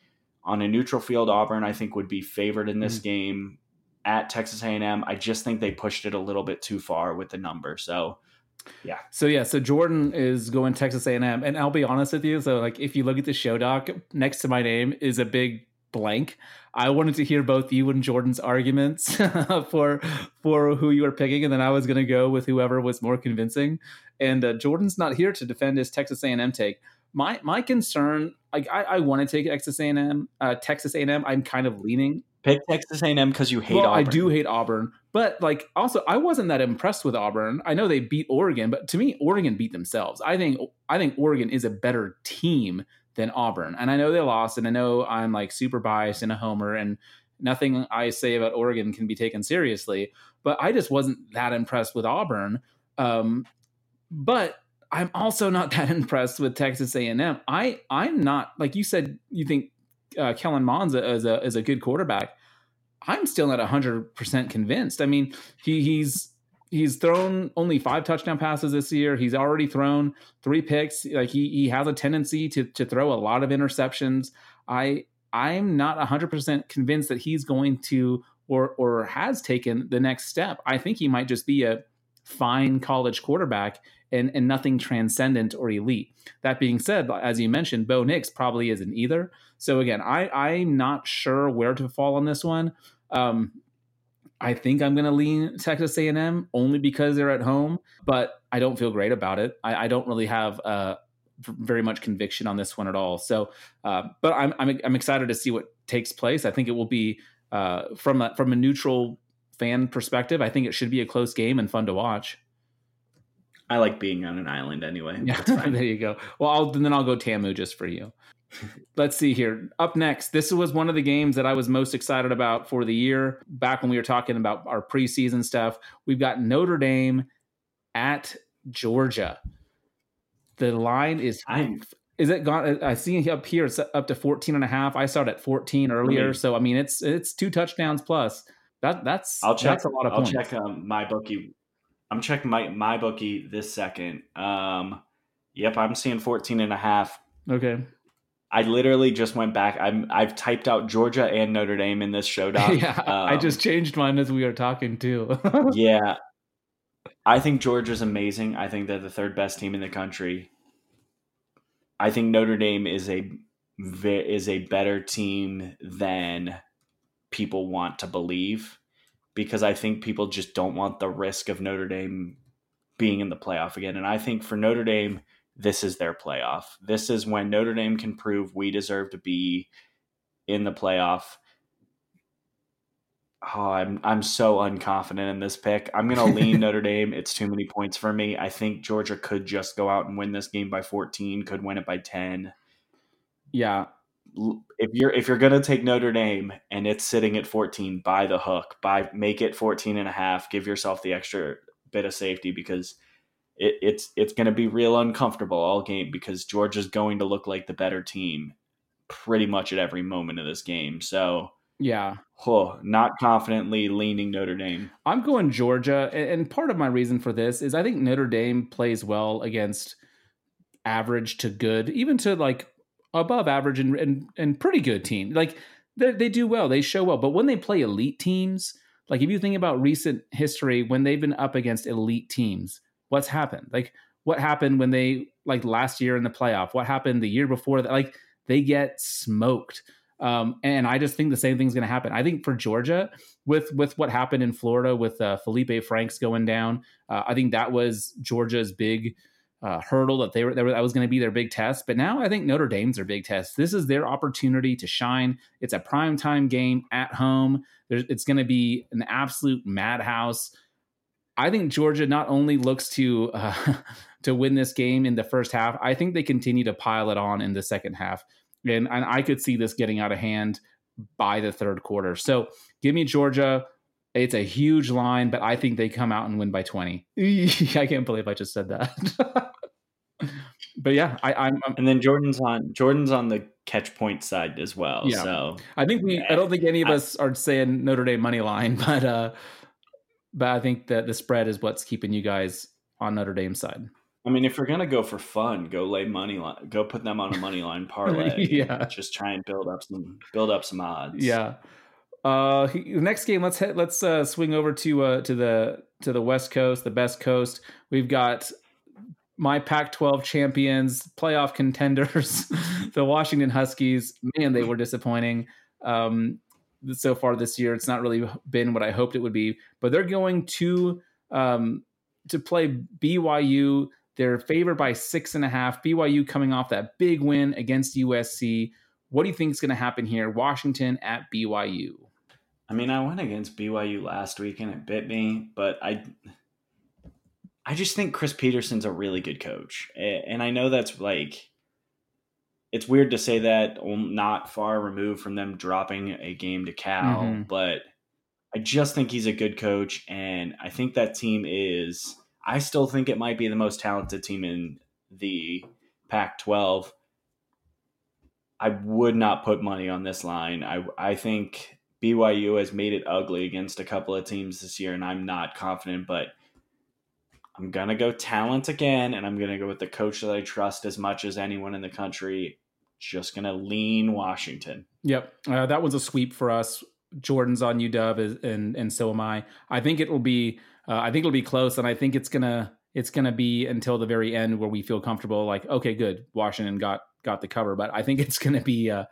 on a neutral field Auburn I think would be favored in this mm-hmm. game at Texas A&M. I just think they pushed it a little bit too far with the number. So, yeah. So yeah, so Jordan is going Texas A&M, and I'll be honest with you. So like, if you look at the show doc, next to my name is a big blank. I wanted to hear both you and Jordan's arguments for for who you were picking, and then I was going to go with whoever was more convincing. And uh, Jordan's not here to defend his Texas A&M take. My my concern, like I, I want to take Texas A&M, uh, Texas A&M. I'm kind of leaning Pick Texas A&M because you hate well, Auburn. I do hate Auburn, but like also I wasn't that impressed with Auburn. I know they beat Oregon, but to me, Oregon beat themselves. I think I think Oregon is a better team than Auburn, and I know they lost, and I know I'm like super biased and a homer, and nothing I say about Oregon can be taken seriously. But I just wasn't that impressed with Auburn. Um, but I'm also not that impressed with Texas A&M. I I'm not like you said. You think uh, Kellen Mond as a as a good quarterback, I'm still not 100% convinced. I mean, he, he's he's thrown only five touchdown passes this year. He's already thrown three picks. Like he he has a tendency to to throw a lot of interceptions. I I'm not 100% convinced that he's going to or or has taken the next step. I think he might just be a fine college quarterback and, and nothing transcendent or elite. That being said, as you mentioned, Bo Nix probably isn't either. So again, I, I'm not sure where to fall on this one. Um, I think I'm going to lean Texas A&M only because they're at home, but I don't feel great about it. I, I don't really have uh, very much conviction on this one at all. So, uh, but I'm, I'm, I'm excited to see what takes place. I think it will be uh, from a, from a neutral fan perspective. I think it should be a close game and fun to watch. I like being on an island anyway. Yeah, there you go. Well, I'll, then I'll go Tamu just for you. Let's see here. Up next, this was one of the games that I was most excited about for the year. Back when we were talking about our preseason stuff, we've got Notre Dame at Georgia. The line is I'm, is it gone I see up here it's up to 14 and a half. I started at 14 earlier, so I mean it's it's two touchdowns plus. That that's I'll check that's a lot of I'll points. check um, my bookie I'm checking my my bookie this second. Um, yep, I'm seeing 14 and a half. Okay. I literally just went back. I'm I've typed out Georgia and Notre Dame in this show doc. yeah, um, I just changed mine as we are talking too. yeah, I think Georgia's amazing. I think they're the third best team in the country. I think Notre Dame is a is a better team than people want to believe because I think people just don't want the risk of Notre Dame being in the playoff again. And I think for Notre Dame, this is their playoff. This is when Notre Dame can prove we deserve to be in the playoff. Oh, I'm I'm so unconfident in this pick. I'm gonna lean Notre Dame. It's too many points for me. I think Georgia could just go out and win this game by 14, could win it by 10. Yeah. If you're if you're gonna take Notre Dame and it's sitting at 14, buy the hook. Buy make it 14 and a half. Give yourself the extra bit of safety because it, it's it's gonna be real uncomfortable all game because Georgia's going to look like the better team pretty much at every moment of this game. So yeah. Oh, not confidently leaning Notre Dame. I'm going Georgia. And part of my reason for this is I think Notre Dame plays well against average to good, even to like above average and, and, and pretty good team. Like they, they do well, they show well. But when they play elite teams, like if you think about recent history, when they've been up against elite teams, what's happened? Like what happened when they, like last year in the playoff? What happened the year before that? Like they get smoked. Um, and I just think the same thing's going to happen. I think for Georgia, with with what happened in Florida with uh, Felipe Franks going down, uh, I think that was Georgia's big uh, hurdle that they were, that was going to be their big test. But now I think Notre Dame's their big test. This is their opportunity to shine. It's a prime time game at home. There's, it's going to be an absolute madhouse. I think Georgia not only looks to uh, to win this game in the first half, I think they continue to pile it on in the second half and, and I could see this getting out of hand by the third quarter. So give me Georgia. It's a huge line, but I think they come out and win by 20. I can't believe I just said that. but yeah, I, am And then Jordan's on Jordan's on the catch point side as well. Yeah. So I think we. I don't think any of I, us are saying Notre Dame money line, but uh, but I think that the spread is what's keeping you guys on Notre Dame side. I mean, if you're gonna go for fun, go lay money line, go put them on a money line parlay. yeah, just try and build up some build up some odds. Yeah. Uh, next game, let's head, let's uh, swing over to uh, to the to the West Coast, the best coast. We've got my Pac-12 champions, playoff contenders, the Washington Huskies. Man, they were disappointing um, so far this year. It's not really been what I hoped it would be, but they're going to um, to play BYU they're favored by six and a half. BYU coming off that big win against USC. What do you think is going to happen here? Washington at BYU. I mean, I went against BYU last week and it bit me, but I I just think Chris Petersen's a really good coach. And I know that's like it's weird to say that not far removed from them dropping a game to Cal, mm-hmm. but I just think he's a good coach and I think that team is I still think it might be the most talented team in the Pac 12. I would not put money on this line. I, I think BYU has made it ugly against a couple of teams this year, and I'm not confident, but I'm going to go talent again, and I'm going to go with the coach that I trust as much as anyone in the country. Just going to lean Washington. Yep. Uh, that was a sweep for us. Jordan's on UW, and, and so am I. I think it will be uh, I think it'll be close, and I think it's gonna it's gonna be until the very end where we feel comfortable. Like, okay, good, Washington got got the cover, but I think it's gonna be uh,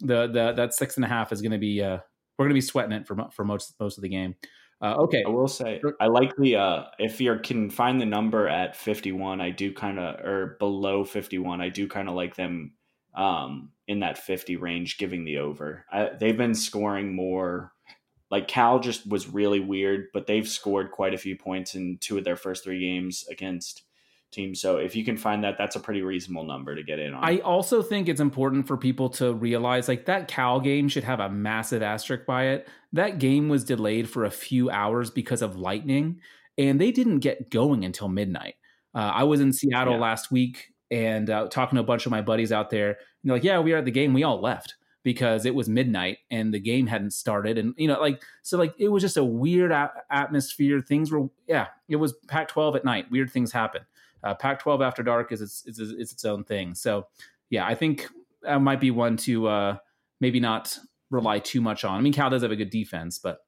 the the that six and a half is gonna be uh, we're gonna be sweating it for for most most of the game. Uh, okay, I will say I like the uh, if you can find the number at fifty one, I do kind of or below fifty one, I do kind of like them um, in that fifty range, giving the over. I, they've been scoring more like Cal just was really weird, but they've scored quite a few points in two of their first three games against teams. So if you can find that, that's a pretty reasonable number to get in on. I also think it's important for people to realize like that Cal game should have a massive asterisk by it. That game was delayed for a few hours because of lightning, and they didn't get going until midnight. Uh, I was in Seattle yeah. last week and uh, talking to a bunch of my buddies out there. They're like, "Yeah, we are at the game. We all left." because it was midnight and the game hadn't started and you know like so like it was just a weird atmosphere things were yeah it was pac 12 at night weird things happen uh, pac 12 after dark is its, is, is its own thing so yeah i think that might be one to uh, maybe not rely too much on i mean cal does have a good defense but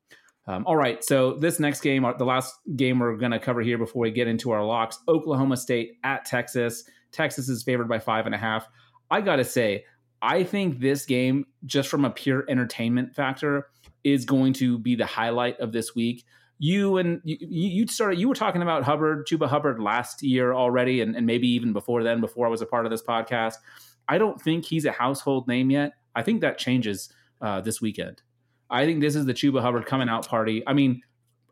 um, all right so this next game the last game we're going to cover here before we get into our locks oklahoma state at texas texas is favored by five and a half i gotta say I think this game, just from a pure entertainment factor, is going to be the highlight of this week. you and you, you started you were talking about Hubbard, Chuba Hubbard last year already, and, and maybe even before then, before I was a part of this podcast. I don't think he's a household name yet. I think that changes uh, this weekend. I think this is the Chuba Hubbard coming out party. I mean,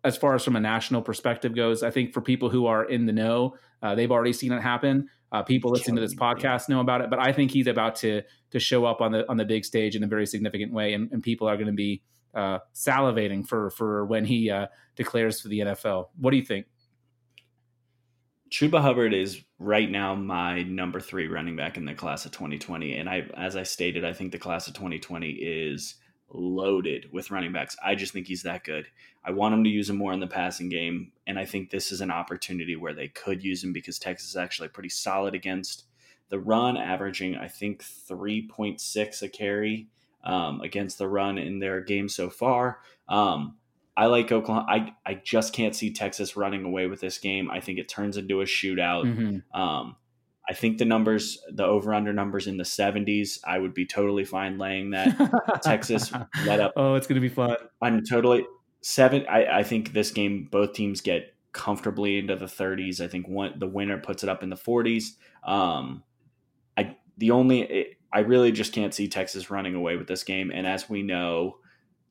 as far as from a national perspective goes, I think for people who are in the know, uh, they've already seen it happen. Uh, people listening to this podcast know about it, but I think he's about to to show up on the on the big stage in a very significant way, and, and people are going to be uh, salivating for for when he uh, declares for the NFL. What do you think? Chuba Hubbard is right now my number three running back in the class of 2020, and I, as I stated, I think the class of 2020 is loaded with running backs. I just think he's that good. I want him to use him more in the passing game, and I think this is an opportunity where they could use him because Texas is actually pretty solid against the run, averaging I think 3.6 a carry um, against the run in their game so far. Um, I like Oklahoma. I, I just can't see Texas running away with this game. I think it turns into a shootout. Mm-hmm. Um, I think the numbers, the over under numbers in the 70s, I would be totally fine laying that. Texas let up. Oh, it's going to be fun. I'm totally seven. I, I think this game, both teams get comfortably into the 30s. I think one the winner puts it up in the 40s. Um, I the only it, I really just can't see Texas running away with this game. And as we know,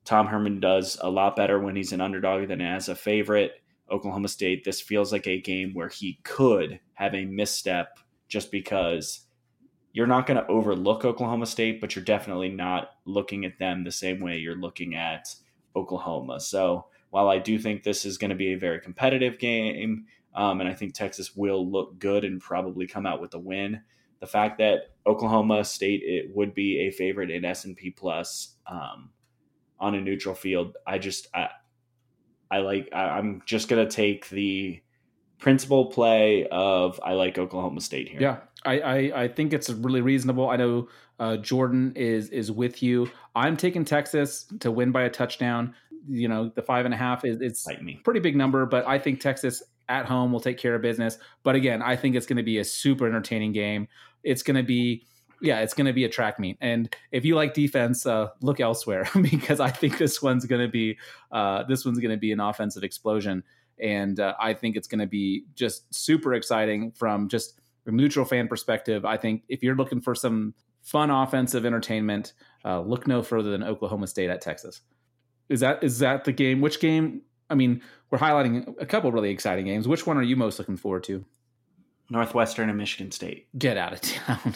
Tom Herman does a lot better when he's an underdog than as a favorite. Oklahoma State, this feels like a game where he could have a misstep just because you're not going to overlook Oklahoma State, but you're definitely not looking at them the same way you're looking at Oklahoma. So while I do think this is going to be a very competitive game, um, and I think Texas will look good and probably come out with a win, the fact that Oklahoma State it would be a favorite in S and P plus um, on a neutral field, I just I, I like I, I'm just gonna take the principal play of I like Oklahoma State here. Yeah, I, I, I think it's really reasonable. I know uh, Jordan is is with you. I'm taking Texas to win by a touchdown. You know, the five and a half is it's pretty big number, but I think Texas at home will take care of business. But again, I think it's going to be a super entertaining game. It's going to be yeah, it's going to be a track meet. And if you like defense, uh, look elsewhere because I think this one's going to be uh, this one's going to be an offensive explosion and uh, I think it's going to be just super exciting from just a neutral fan perspective. I think if you're looking for some fun offensive entertainment, uh, look no further than Oklahoma State at Texas. Is that is that the game? Which game? I mean, we're highlighting a couple really exciting games. Which one are you most looking forward to? Northwestern and Michigan State. Get out of town.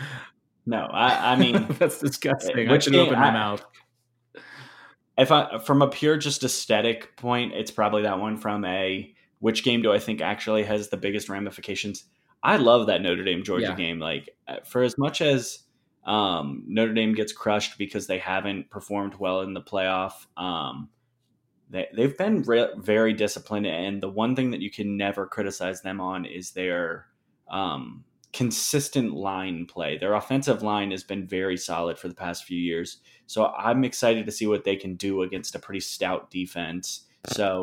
no, I, I mean that's disgusting. I should open my I, mouth if I from a pure just aesthetic point, it's probably that one from a which game do I think actually has the biggest ramifications? I love that Notre Dame Georgia yeah. game. Like uh, for as much as um, Notre Dame gets crushed because they haven't performed well in the playoff, um, they they've been re- very disciplined. And the one thing that you can never criticize them on is their um, consistent line play. Their offensive line has been very solid for the past few years. So I'm excited to see what they can do against a pretty stout defense. So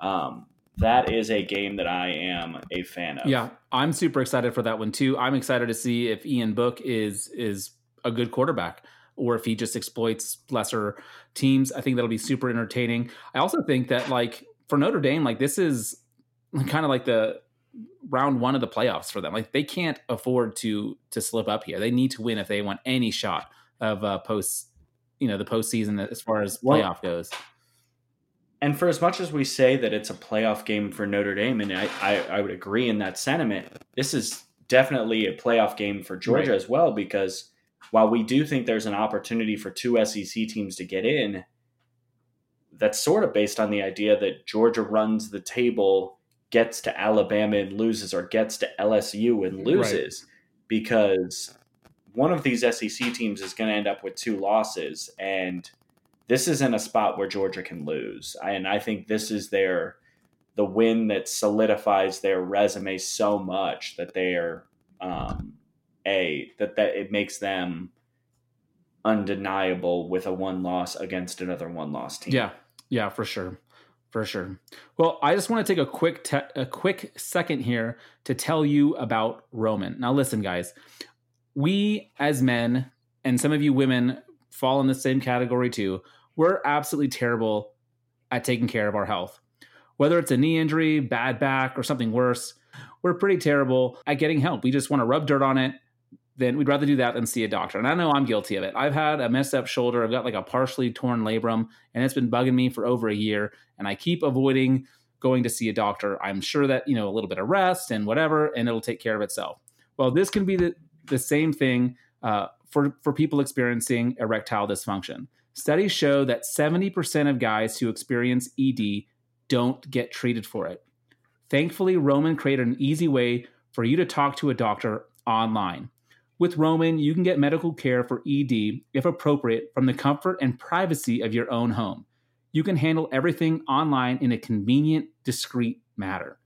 um, that is a game that I am a fan of. Yeah, I'm super excited for that one too. I'm excited to see if Ian Book is is a good quarterback or if he just exploits lesser teams. I think that'll be super entertaining. I also think that like for Notre Dame, like this is kind of like the round one of the playoffs for them. Like they can't afford to to slip up here. They need to win if they want any shot of uh, post, you know, the postseason as far as playoff well, goes. And for as much as we say that it's a playoff game for Notre Dame, and I, I, I would agree in that sentiment, this is definitely a playoff game for Georgia right. as well, because while we do think there's an opportunity for two SEC teams to get in, that's sort of based on the idea that Georgia runs the table gets to Alabama and loses or gets to LSU and loses right. because one of these SEC teams is going to end up with two losses and this isn't a spot where Georgia can lose. And I think this is their the win that solidifies their resume so much that they are um, a that that it makes them undeniable with a one loss against another one loss team. Yeah. Yeah, for sure. For sure. Well, I just want to take a quick te- a quick second here to tell you about Roman. Now listen guys, we as men and some of you women fall in the same category too. We're absolutely terrible at taking care of our health. Whether it's a knee injury, bad back, or something worse, we're pretty terrible at getting help. We just want to rub dirt on it. Then we'd rather do that than see a doctor. And I know I'm guilty of it. I've had a messed up shoulder. I've got like a partially torn labrum, and it's been bugging me for over a year. And I keep avoiding going to see a doctor. I'm sure that, you know, a little bit of rest and whatever, and it'll take care of itself. Well, this can be the, the same thing uh, for, for people experiencing erectile dysfunction. Studies show that 70% of guys who experience ED don't get treated for it. Thankfully, Roman created an easy way for you to talk to a doctor online. With Roman, you can get medical care for ED, if appropriate, from the comfort and privacy of your own home. You can handle everything online in a convenient, discreet manner.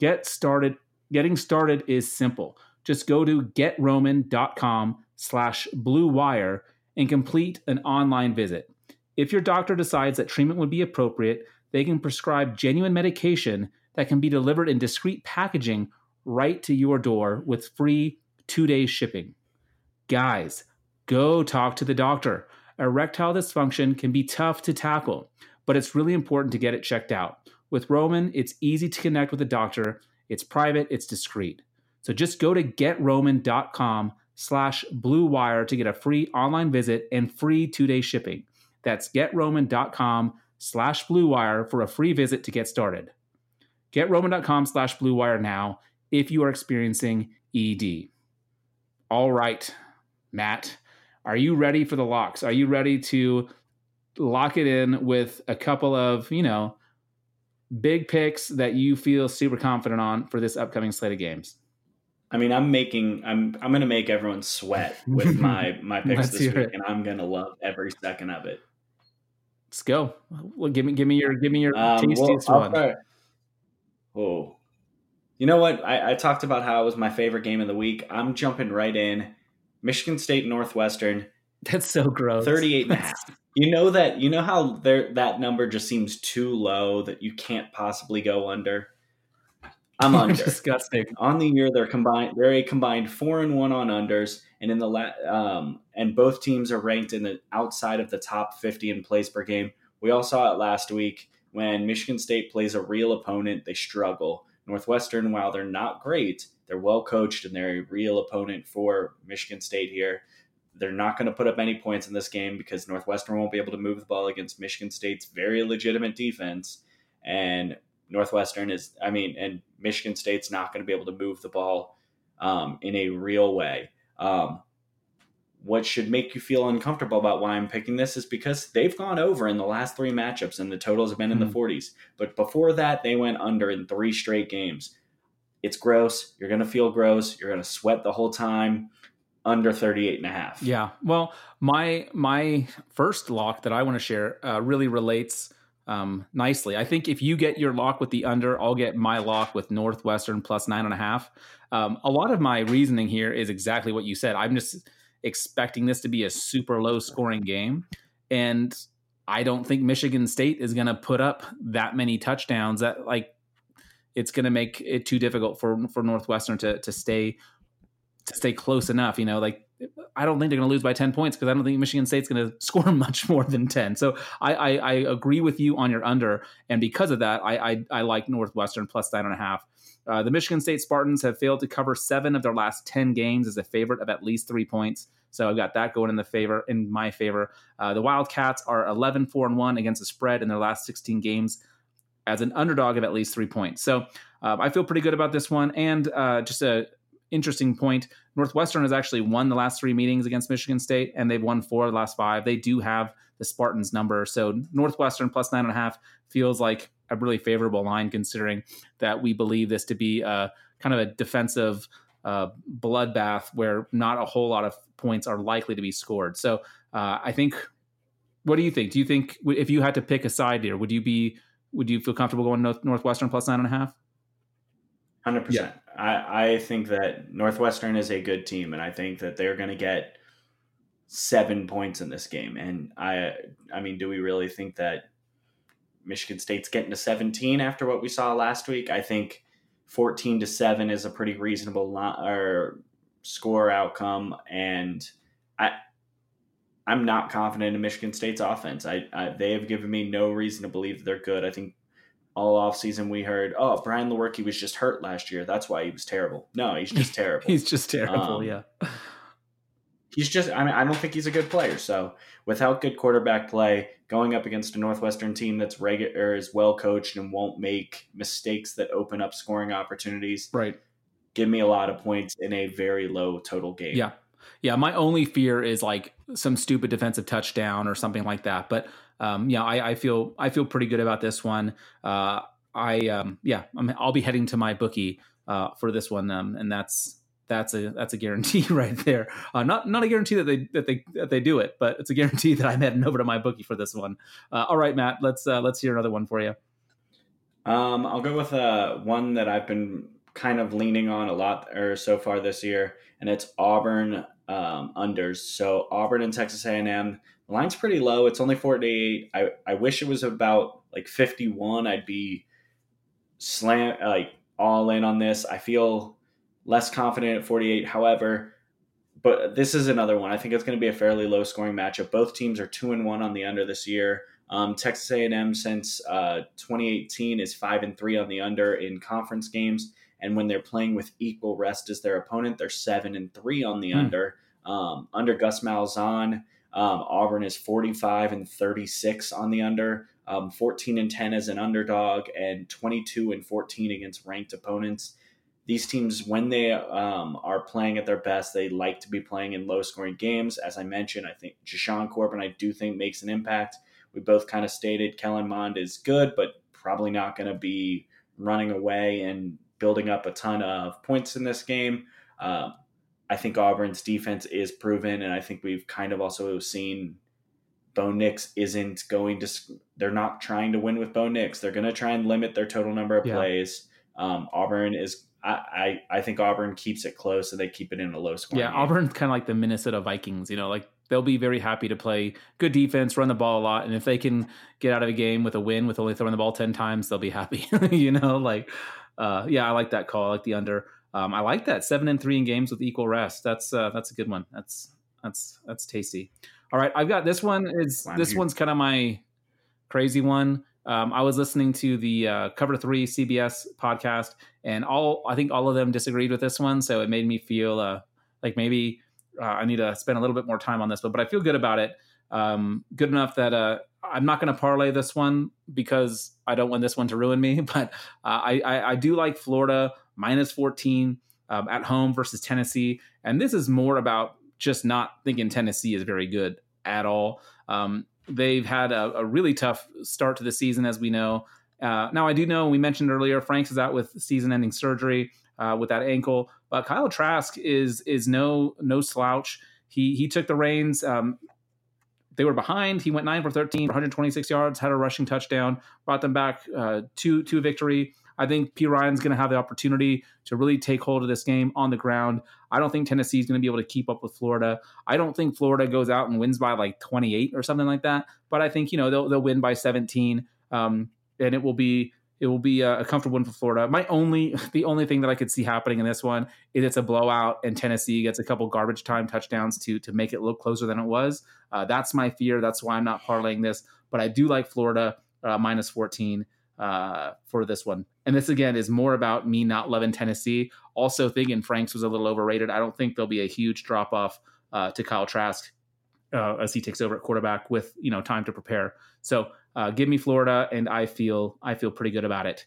Get started. Getting started is simple. Just go to getroman.com slash blue wire and complete an online visit. If your doctor decides that treatment would be appropriate, they can prescribe genuine medication that can be delivered in discreet packaging right to your door with free two day shipping. Guys, go talk to the doctor. Erectile dysfunction can be tough to tackle, but it's really important to get it checked out. With Roman, it's easy to connect with a doctor. It's private, it's discreet. So just go to getroman.com slash blue wire to get a free online visit and free two-day shipping. That's getroman.com slash blue wire for a free visit to get started. Getroman.com slash blue wire now if you are experiencing ED. All right, Matt, are you ready for the locks? Are you ready to lock it in with a couple of, you know, big picks that you feel super confident on for this upcoming slate of games? I mean, I'm making I'm I'm gonna make everyone sweat with my my picks this week, it. and I'm gonna love every second of it. Let's go. Well, give me give me your give me your um, tastiest well, one. Oh, you know what? I, I talked about how it was my favorite game of the week. I'm jumping right in. Michigan State Northwestern. That's so gross. 38 and a half. You know that you know how there that number just seems too low that you can't possibly go under. I'm under. Disgusting. On the year, they're combined. They're a combined four and one on unders, and in the la- um, and both teams are ranked in the outside of the top 50 in plays per game. We all saw it last week when Michigan State plays a real opponent. They struggle. Northwestern, while they're not great, they're well coached and they're a real opponent for Michigan State here. They're not going to put up any points in this game because Northwestern won't be able to move the ball against Michigan State's very legitimate defense. And Northwestern is, I mean, and Michigan State's not going to be able to move the ball um, in a real way. Um, what should make you feel uncomfortable about why I'm picking this is because they've gone over in the last three matchups and the totals have been in mm-hmm. the 40s. But before that, they went under in three straight games. It's gross. You're going to feel gross. You're going to sweat the whole time. Under 38 and a half. Yeah. Well, my my first lock that I want to share uh, really relates um, nicely. I think if you get your lock with the under, I'll get my lock with Northwestern plus nine and a half. Um, a lot of my reasoning here is exactly what you said. I'm just expecting this to be a super low scoring game. And I don't think Michigan State is going to put up that many touchdowns that like it's going to make it too difficult for for Northwestern to to stay to stay close enough, you know, like I don't think they're going to lose by 10 points because I don't think Michigan State's going to score much more than 10. So I, I, I, agree with you on your under. And because of that, I, I, I like Northwestern plus nine and a half. Uh, the Michigan State Spartans have failed to cover seven of their last 10 games as a favorite of at least three points. So I've got that going in the favor, in my favor. Uh, the Wildcats are 11, 4, and 1 against the spread in their last 16 games as an underdog of at least three points. So uh, I feel pretty good about this one. And uh, just a interesting point Northwestern has actually won the last three meetings against Michigan State, and they've won four of the last five. They do have the Spartans number. So Northwestern plus nine and a half feels like a really favorable line considering that we believe this to be a kind of a defensive uh, bloodbath where not a whole lot of points are likely to be scored. So uh, I think, what do you think? Do you think if you had to pick a side here, would you be would you feel comfortable going North, Northwestern plus nine and a half? Hundred percent. I I think that Northwestern is a good team, and I think that they're going to get seven points in this game. And I I mean, do we really think that Michigan State's getting to 17 after what we saw last week? I think 14 to 7 is a pretty reasonable or score outcome and I I'm not confident in Michigan State's offense. I, I, they have given me no reason to believe that they're good. I think all offseason we heard, oh, Brian Lewerke was just hurt last year. That's why he was terrible. No, he's just terrible. he's just terrible, um, yeah. He's just, I mean, I don't think he's a good player. So without good quarterback play, going up against a Northwestern team that's regular, is well coached and won't make mistakes that open up scoring opportunities. Right. Give me a lot of points in a very low total game. Yeah. Yeah. My only fear is like some stupid defensive touchdown or something like that. But um, yeah, I, I feel I feel pretty good about this one. Uh, I um, yeah, i will be heading to my bookie uh, for this one, um, and that's that's a that's a guarantee right there. Uh, not not a guarantee that they that they that they do it, but it's a guarantee that I'm heading over to my bookie for this one. Uh, all right, Matt, let's uh, let's hear another one for you. Um, I'll go with uh, one that I've been kind of leaning on a lot or so far this year, and it's Auburn um, unders. So Auburn and Texas A&M. The line's pretty low. It's only 48. I, I wish it was about like 51. I'd be slam like all in on this. I feel less confident at 48. However, but this is another one. I think it's going to be a fairly low scoring matchup. Both teams are two and one on the under this year. Um, Texas A&M since uh, 2018 is five and three on the under in conference games, and when they're playing with equal rest as their opponent, they're seven and three on the hmm. under. Um, under Gus Malzahn, um, Auburn is 45 and 36 on the under, um, 14 and 10 as an underdog, and 22 and 14 against ranked opponents. These teams, when they um, are playing at their best, they like to be playing in low scoring games. As I mentioned, I think Jashaun Corbin, I do think, makes an impact. We both kind of stated Kellen Mond is good, but probably not going to be running away and building up a ton of points in this game. Uh, I think Auburn's defense is proven, and I think we've kind of also seen Bo Nix isn't going to. They're not trying to win with Bo Nix. They're going to try and limit their total number of yeah. plays. Um, Auburn is. I, I, I think Auburn keeps it close, and they keep it in a low score. Yeah, game. Auburn's kind of like the Minnesota Vikings. You know, like they'll be very happy to play good defense, run the ball a lot, and if they can get out of a game with a win with only throwing the ball ten times, they'll be happy. you know, like uh, yeah, I like that call. I like the under. Um, I like that seven and three in games with equal rest. That's uh, that's a good one. That's that's that's tasty. All right, I've got this one. Is this one's kind of my crazy one. Um, I was listening to the uh, Cover Three CBS podcast, and all I think all of them disagreed with this one. So it made me feel uh, like maybe uh, I need to spend a little bit more time on this, but but I feel good about it. Um, good enough that uh, I'm not going to parlay this one because I don't want this one to ruin me. But uh, I, I, I do like Florida minus 14 um, at home versus Tennessee. And this is more about just not thinking Tennessee is very good at all. Um, they've had a, a, really tough start to the season, as we know. Uh, now, I do know we mentioned earlier Franks is out with season-ending surgery uh, with that ankle, but Kyle Trask is is no no slouch. He he took the reins. Um, they were behind. He went nine for 13, 126 yards, had a rushing touchdown, brought them back uh, to to victory. I think Perine's going to have the opportunity to really take hold of this game on the ground. I don't think Tennessee is going to be able to keep up with Florida. I don't think Florida goes out and wins by like 28 or something like that. But I think you know they'll they'll win by 17, um, and it will be it will be a, comfortable win for Florida. My only the only thing that I could see happening in this one is it's a blowout and Tennessee gets a couple garbage time touchdowns to to make it look closer than it was. Uh, that's my fear. That's why I'm not parlaying this. But I do like Florida uh, minus 14 uh, for this one. And this again is more about me not loving Tennessee. Also thinking Franks was a little overrated. I don't think there'll be a huge drop off uh, to Kyle Trask uh, as he takes over at quarterback with you know time to prepare. So uh, give me Florida, and I feel I feel pretty good about it.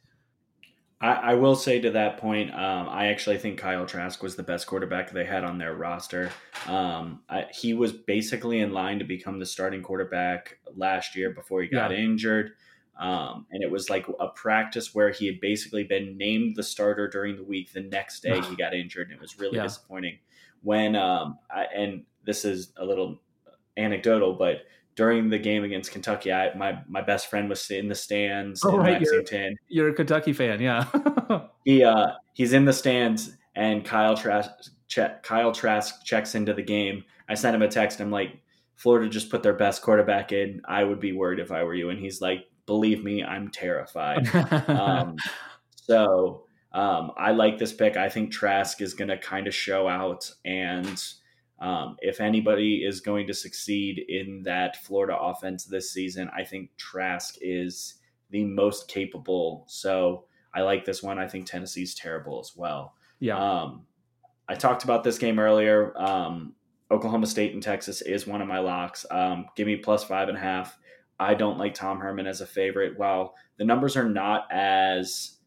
I, I will say to that point, um, I actually think Kyle Trask was the best quarterback they had on their roster. Um, I, he was basically in line to become the starting quarterback last year before he got yeah. injured. Um, and it was like a practice where he had basically been named the starter during the week. The next day he got injured, and it was really yeah. disappointing. When um, I, and this is a little anecdotal, but during the game against Kentucky, I, my my best friend was in the stands oh, in right. Lexington. You're, you're, a Kentucky fan, yeah. he uh, he's in the stands, and Kyle Trask Kyle Trask checks into the game. I sent him a text. I'm like, Florida just put their best quarterback in. I would be worried if I were you. And he's like, believe me, I'm terrified. um, so um, I like this pick. I think Trask is going to kind of show out. And um, if anybody is going to succeed in that Florida offense this season, I think Trask is the most capable. So I like this one. I think Tennessee's terrible as well. Yeah. Um, I talked about this game earlier. Um, Oklahoma State and Texas is one of my locks. Um, give me plus five and a half. I don't like Tom Herman as a favorite. While the numbers are not as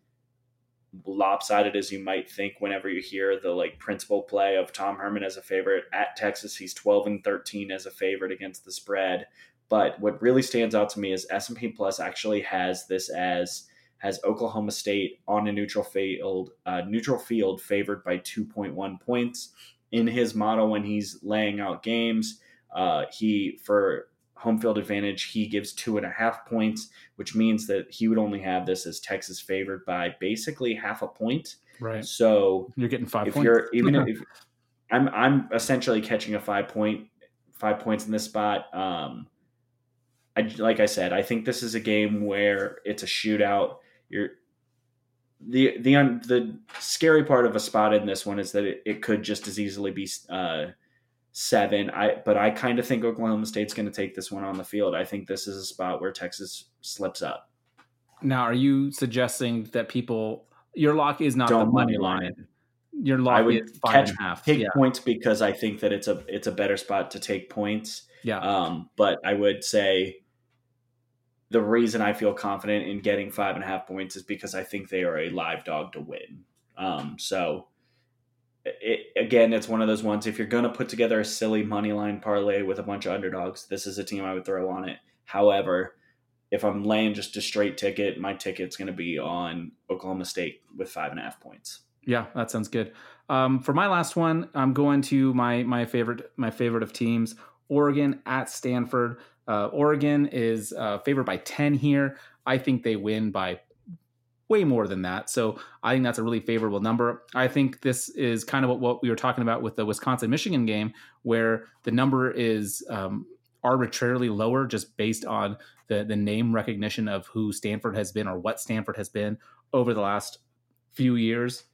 lopsided as you might think whenever you hear the like principal play of Tom Herman as a favorite at Texas, he's 12 and 13 as a favorite against the spread. But what really stands out to me is S&P Plus actually has this as has Oklahoma State on a neutral field, uh, neutral field favored by 2.1 points in his model when he's laying out games. Uh, he for home field advantage, he gives two and a half points, which means that he would only have this as Texas favored by basically half a point. Right. So you're getting five. If points. you're even if I'm I'm essentially catching a five point five points in this spot. Um, I like I said, I think this is a game where it's a shootout. You're the the the scary part of a spot in this one is that it, it could just as easily be uh, seven. I but I kind of think Oklahoma State's going to take this one on the field. I think this is a spot where Texas slips up. Now, are you suggesting that people your lock is not Don't the money line? line. Your lock I would is catch, and a half. Take yeah. points because I think that it's a it's a better spot to take points. Yeah. Um, but I would say the reason I feel confident in getting five and a half points is because I think they are a live dog to win. Um, so it, again, it's one of those ones. If you're going to put together a silly money line parlay with a bunch of underdogs, this is a team I would throw on it. However, if I'm laying just a straight ticket, my ticket's going to be on Oklahoma State with five and a half points. Yeah, that sounds good. Um, for my last one, I'm going to my my favorite my favorite of teams, Oregon at Stanford. Uh, Oregon is uh, favored by ten here. I think they win by way more than that. So I think that's a really favorable number. I think this is kind of what, we were talking about with the Wisconsin Michigan game, where the number is um, arbitrarily lower just based on the the name recognition of who Stanford has been or what Stanford has been over the last few years.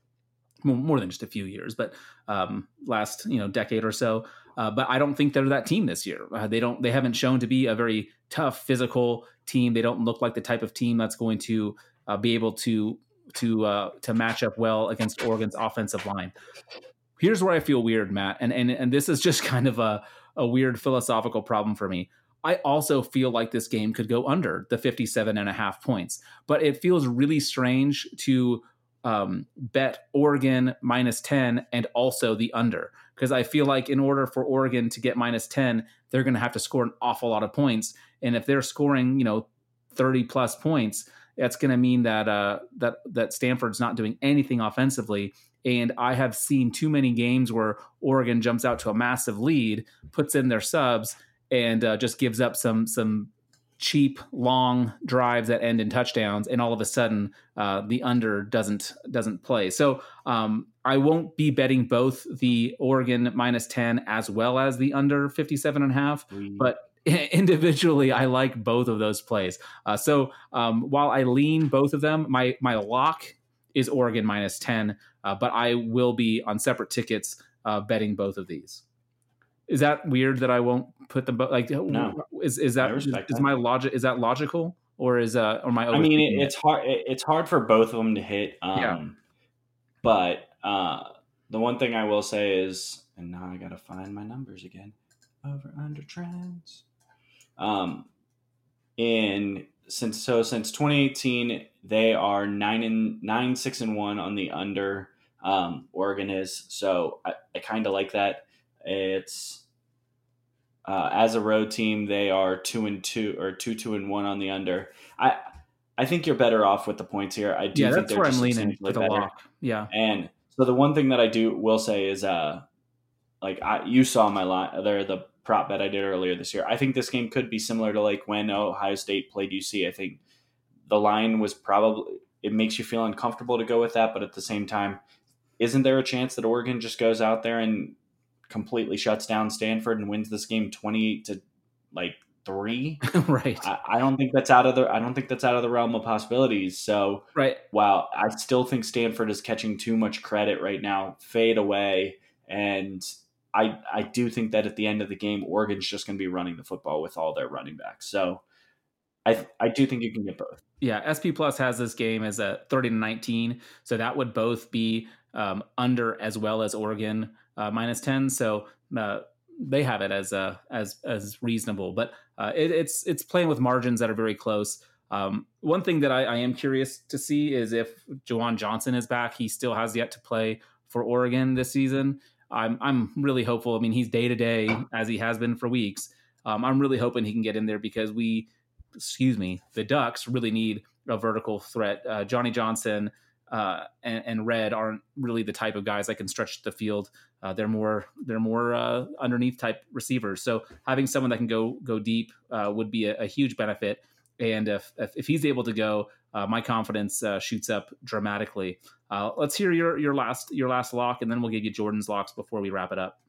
More than just a few years, but um, last you know decade or so. Uh, but I don't think they're that team this year. Uh, they don't. They haven't shown to be a very tough, physical team. They don't look like the type of team that's going to uh, be able to to uh, to match up well against Oregon's offensive line. Here's where I feel weird, Matt, and and and this is just kind of a a weird philosophical problem for me. I also feel like this game could go under the 57 and a half points, but it feels really strange to um, bet Oregon minus 10 and also the under because I feel like in order for Oregon to get minus 10, they're going to have to score an awful lot of points. And if they're scoring, you know, 30 plus points, that's going to mean that uh, that that Stanford's not doing anything offensively. And I have seen too many games where Oregon jumps out to a massive lead, puts in their subs, and uh, just gives up some some cheap long drives that end in touchdowns, and all of a sudden uh, the under doesn't doesn't play. So um, I won't be betting both the Oregon minus ten as well as the under 57 and a half, but individually, I like both of those plays. Uh, so um, while I lean both of them, my my lock is Oregon minus ten, uh, but I will be on separate tickets uh, betting both of these. Is that weird that I won't put them both? Like, no. Is is that is, is my logic? Is that logical or is uh or my? I mean, it, it's hard. It's hard for both of them to hit. Um, yeah. But uh, the one thing I will say is, and now I got to find my numbers again. Over under trends. Um, in since so since 2018, they are nine and nine, six and one on the under. Um, Oregon is so I, I kind of like that. It's uh, as a road team, they are two and two or two two and one on the under. I I think you're better off with the points here. I do yeah, think that's where I'm leaning with the lock. Yeah, and so the one thing that I do will say is uh like I you saw my line there the prop bet I did earlier this year. I think this game could be similar to like when Ohio State played UC. I think the line was probably it makes you feel uncomfortable to go with that, but at the same time, isn't there a chance that Oregon just goes out there and completely shuts down Stanford and wins this game twenty eight to like three? right. I, I, don't think that's out of the I don't think that's out of the realm of possibilities. So right. While I still think Stanford is catching too much credit right now, fade away and I I do think that at the end of the game, Oregon's just going to be running the football with all their running backs. So I I do think you can get both. Yeah, SP Plus has this game as a 30 to 19, so that would both be um, under as well as Oregon uh, minus 10. So uh, they have it as uh, as as reasonable, but uh, it, it's it's playing with margins that are very close. Um, one thing that I, I, am curious to see is if Juwan Johnson is back. He still has yet to play for Oregon this season. I'm I'm really hopeful. I mean, he's day to day as he has been for weeks. Um, I'm really hoping he can get in there because we excuse me, the Ducks really need a vertical threat. Uh, Johnny Johnson uh, and, and, Redd aren't really the type of guys that can stretch the field. Uh, they're more they're more uh, underneath type receivers. So having someone that can go go deep uh, would be a, a, huge benefit. And if, if, if he's able to go, uh, my confidence shoots up dramatically. let's hear your your last your last lock, and then we'll give you Jordan's locks before we wrap it up.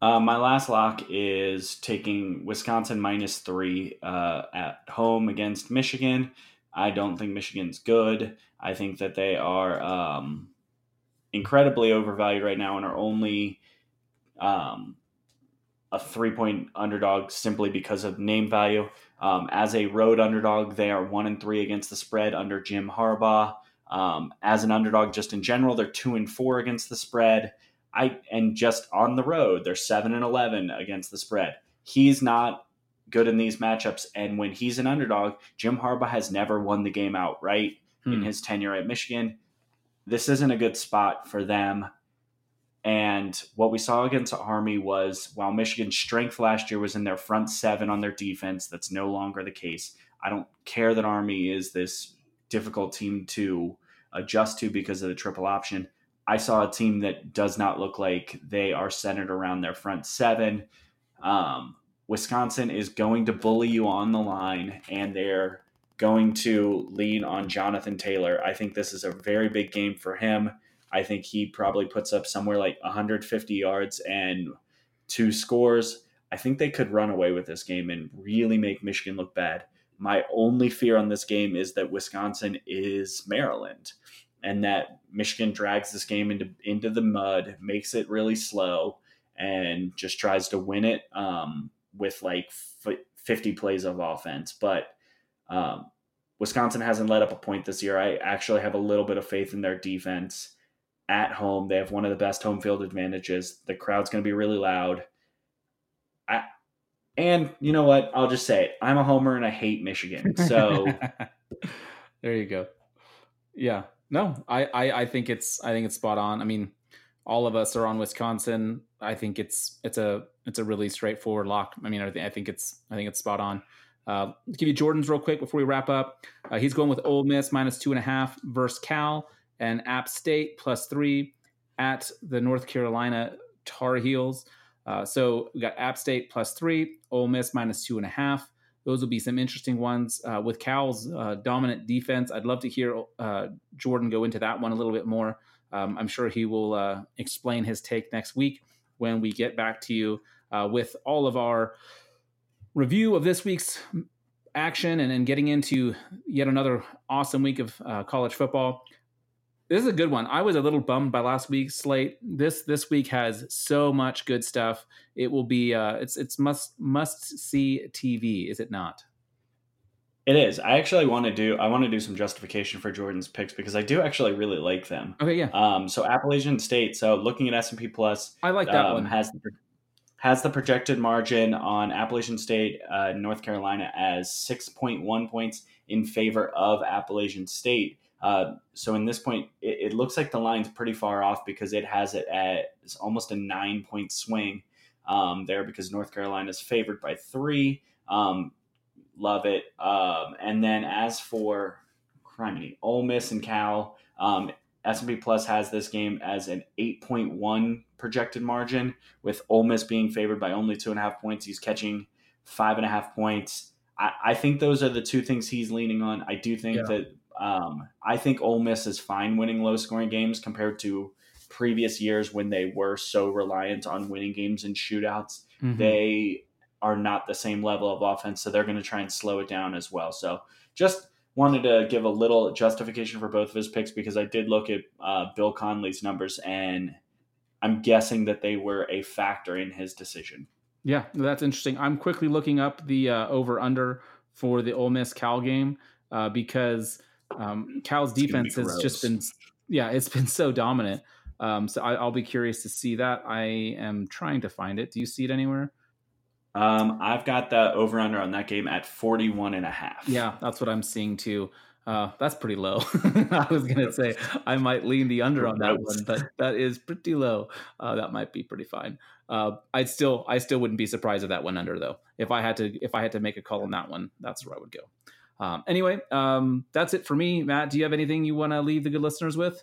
Uh, my last lock is taking Wisconsin minus three uh, at home against Michigan. I don't think Michigan's good. I think that they are um, incredibly overvalued right now and are only um, a three point underdog simply because of name value. Um, as a road underdog, they are one and three against the spread under Jim Harbaugh. Um, as an underdog, just in general, they're two and four against the spread. I and just on the road, they're seven and eleven against the spread. He's not good in these matchups, and when he's an underdog, Jim Harbaugh has never won the game outright hmm. in his tenure at Michigan. This isn't a good spot for them. And what we saw against Army was while Michigan's strength last year was in their front seven on their defense, that's no longer the case. I don't care that Army is this difficult team to adjust to because of the triple option. I saw a team that does not look like they are centered around their front seven. Um, Wisconsin is going to bully you on the line, and they're going to lean on Jonathan Taylor. I think this is a very big game for him. I think he probably puts up somewhere like 150 yards and two scores. I think they could run away with this game and really make Michigan look bad. My only fear on this game is that Wisconsin is Maryland and that Michigan drags this game into into the mud, makes it really slow, and just tries to win it um, with like 50 plays of offense. But um, Wisconsin hasn't let up a point this year. I actually have a little bit of faith in their defense at home. They have one of the best home field advantages. The crowd's going to be really loud. I, and you know what? I'll just say it. I'm a homer and I hate Michigan. So there you go. Yeah, no, I, I, I think it's I think it's spot on. I mean, all of us are on Wisconsin. I think it's it's a it's a really straightforward lock. I mean, I think I think it's I think it's spot on. Uh, give you Jordan's real quick before we wrap up. Uh, he's going with Ole Miss minus two and a half versus Cal and App State plus three at the North Carolina Tar Heels. Uh, so we got App State plus three, Ole Miss minus two and a half those will be some interesting ones. Uh, with Cal's uh, dominant defense, I'd love to hear uh, Jordan go into that one a little bit more. Um, I'm sure he will uh, explain his take next week when we get back to you uh, with all of our review of this week's action and, and getting into yet another awesome week of college football this is a good one. I was a little bummed by last week's slate. This this week has so much good stuff. It will be uh it's it's must must see TV, is it not? It is. I actually want to do I want to do some justification for Jordan's picks because I do actually really like them. Okay, yeah. Um so Appalachian State, so looking at S&P Plus, I like that um, one. has the has the projected margin on Appalachian State, uh, North Carolina as 6.1 points in favor of Appalachian State. Uh, so in this point, it, it, looks like the line's pretty far off because it has it at it's almost a nine point swing um, there because North Carolina is favored by three. Um, love it. Um, and then as for criminy, Ole Miss and Cal, um, S&P Plus has this game as an 8.1 projected margin, with Ole Miss being favored by only two and a half points. He's catching five and a half points. I, I think those are the two things he's leaning on. I do think yeah. that um, I think Ole Miss is fine winning low scoring games compared to previous years when they were so reliant on winning games in shootouts. Mm-hmm. They are not the same level of offense, so they're going to try and slow it down as well. So just wanted to give a little justification for both of his picks because I did look at uh, Bill Connelly's numbers and I'm guessing that they were a factor in his decision. Yeah, that's interesting. I'm quickly looking up the uh, over under for the Ole Miss Cal game uh, because um, Cal's defense has just been, yeah, it's been so dominant. Um, so I, will be curious to see that. I am trying to find it. Do you see it anywhere? Um, I've got the over under on that game at 41 and a half. Yeah, that's what I'm seeing too. Uh, that's pretty low. I was gonna say I might lean the under on that one, but that is pretty low. Uh, that might be pretty fine. Uh, I'd still, I still wouldn't be surprised if that went under though. If I had to, if I had to make a call on that one, that's where I would go. Um, anyway, um, that's it for me. Matt, do you have anything you want to leave the good listeners with?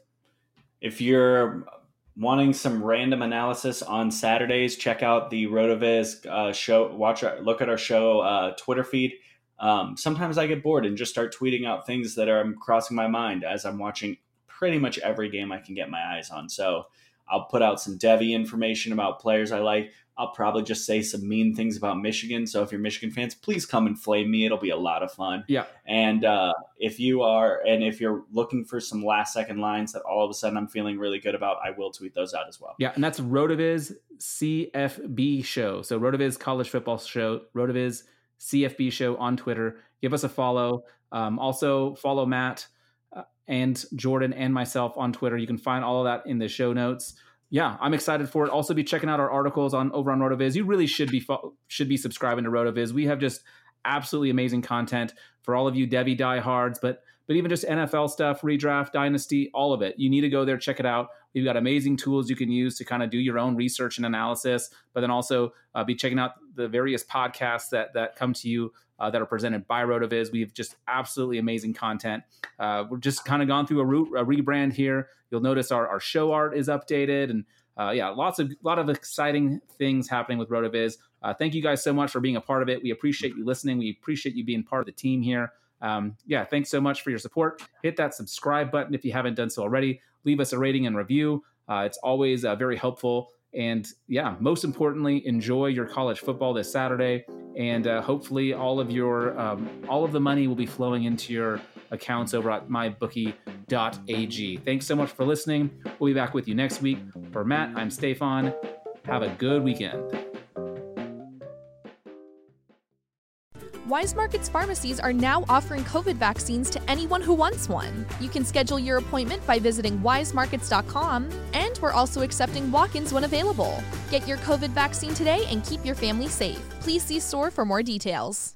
If you're wanting some random analysis on Saturdays, check out the RotoViz uh, show. Watch, our, look at our show uh, Twitter feed. Um, sometimes I get bored and just start tweeting out things that are crossing my mind as I'm watching pretty much every game I can get my eyes on. So I'll put out some Devy information about players I like. I'll probably just say some mean things about Michigan. So if you're Michigan fans, please come and flame me. It'll be a lot of fun. Yeah. And uh, if you are, and if you're looking for some last second lines that all of a sudden I'm feeling really good about, I will tweet those out as well. Yeah, and that's RotoViz CFB show. So RotoViz College Football Show, RotoViz CFB show on Twitter. Give us a follow. Um, also follow Matt uh, and Jordan and myself on Twitter. You can find all of that in the show notes yeah, I'm excited for it. Also, be checking out our articles on over on RotoViz. You really should be should be subscribing to RotoViz. We have just absolutely amazing content for all of you Devy diehards, but but even just NFL stuff, redraft, dynasty, all of it. You need to go there, check it out. We've got amazing tools you can use to kind of do your own research and analysis, but then also uh, be checking out the various podcasts that that come to you uh, that are presented by RotoViz. We've just absolutely amazing content. Uh, we're just kind of gone through a, a, rebrand here. You'll notice our, our show art is updated, and uh, yeah, lots of lot of exciting things happening with RotoViz. Uh, thank you guys so much for being a part of it. We appreciate you listening. We appreciate you being part of the team here. Um, yeah, thanks so much for your support. Hit that subscribe button if you haven't done so already. Leave us a rating and review. Uh, it's always uh, very helpful. And yeah, most importantly, enjoy your college football this Saturday, and uh, hopefully, all of your um, all of the money will be flowing into your accounts over at mybookie.ag. Thanks so much for listening. We'll be back with you next week. For Matt, I'm Stefan. Have a good weekend. Weis Markets pharmacies are now offering COVID vaccines to anyone who wants one. You can schedule your appointment by visiting weismarkets.com, and we're also accepting walk ins when available. Get your COVID vaccine today and keep your family safe. Please see store for more details.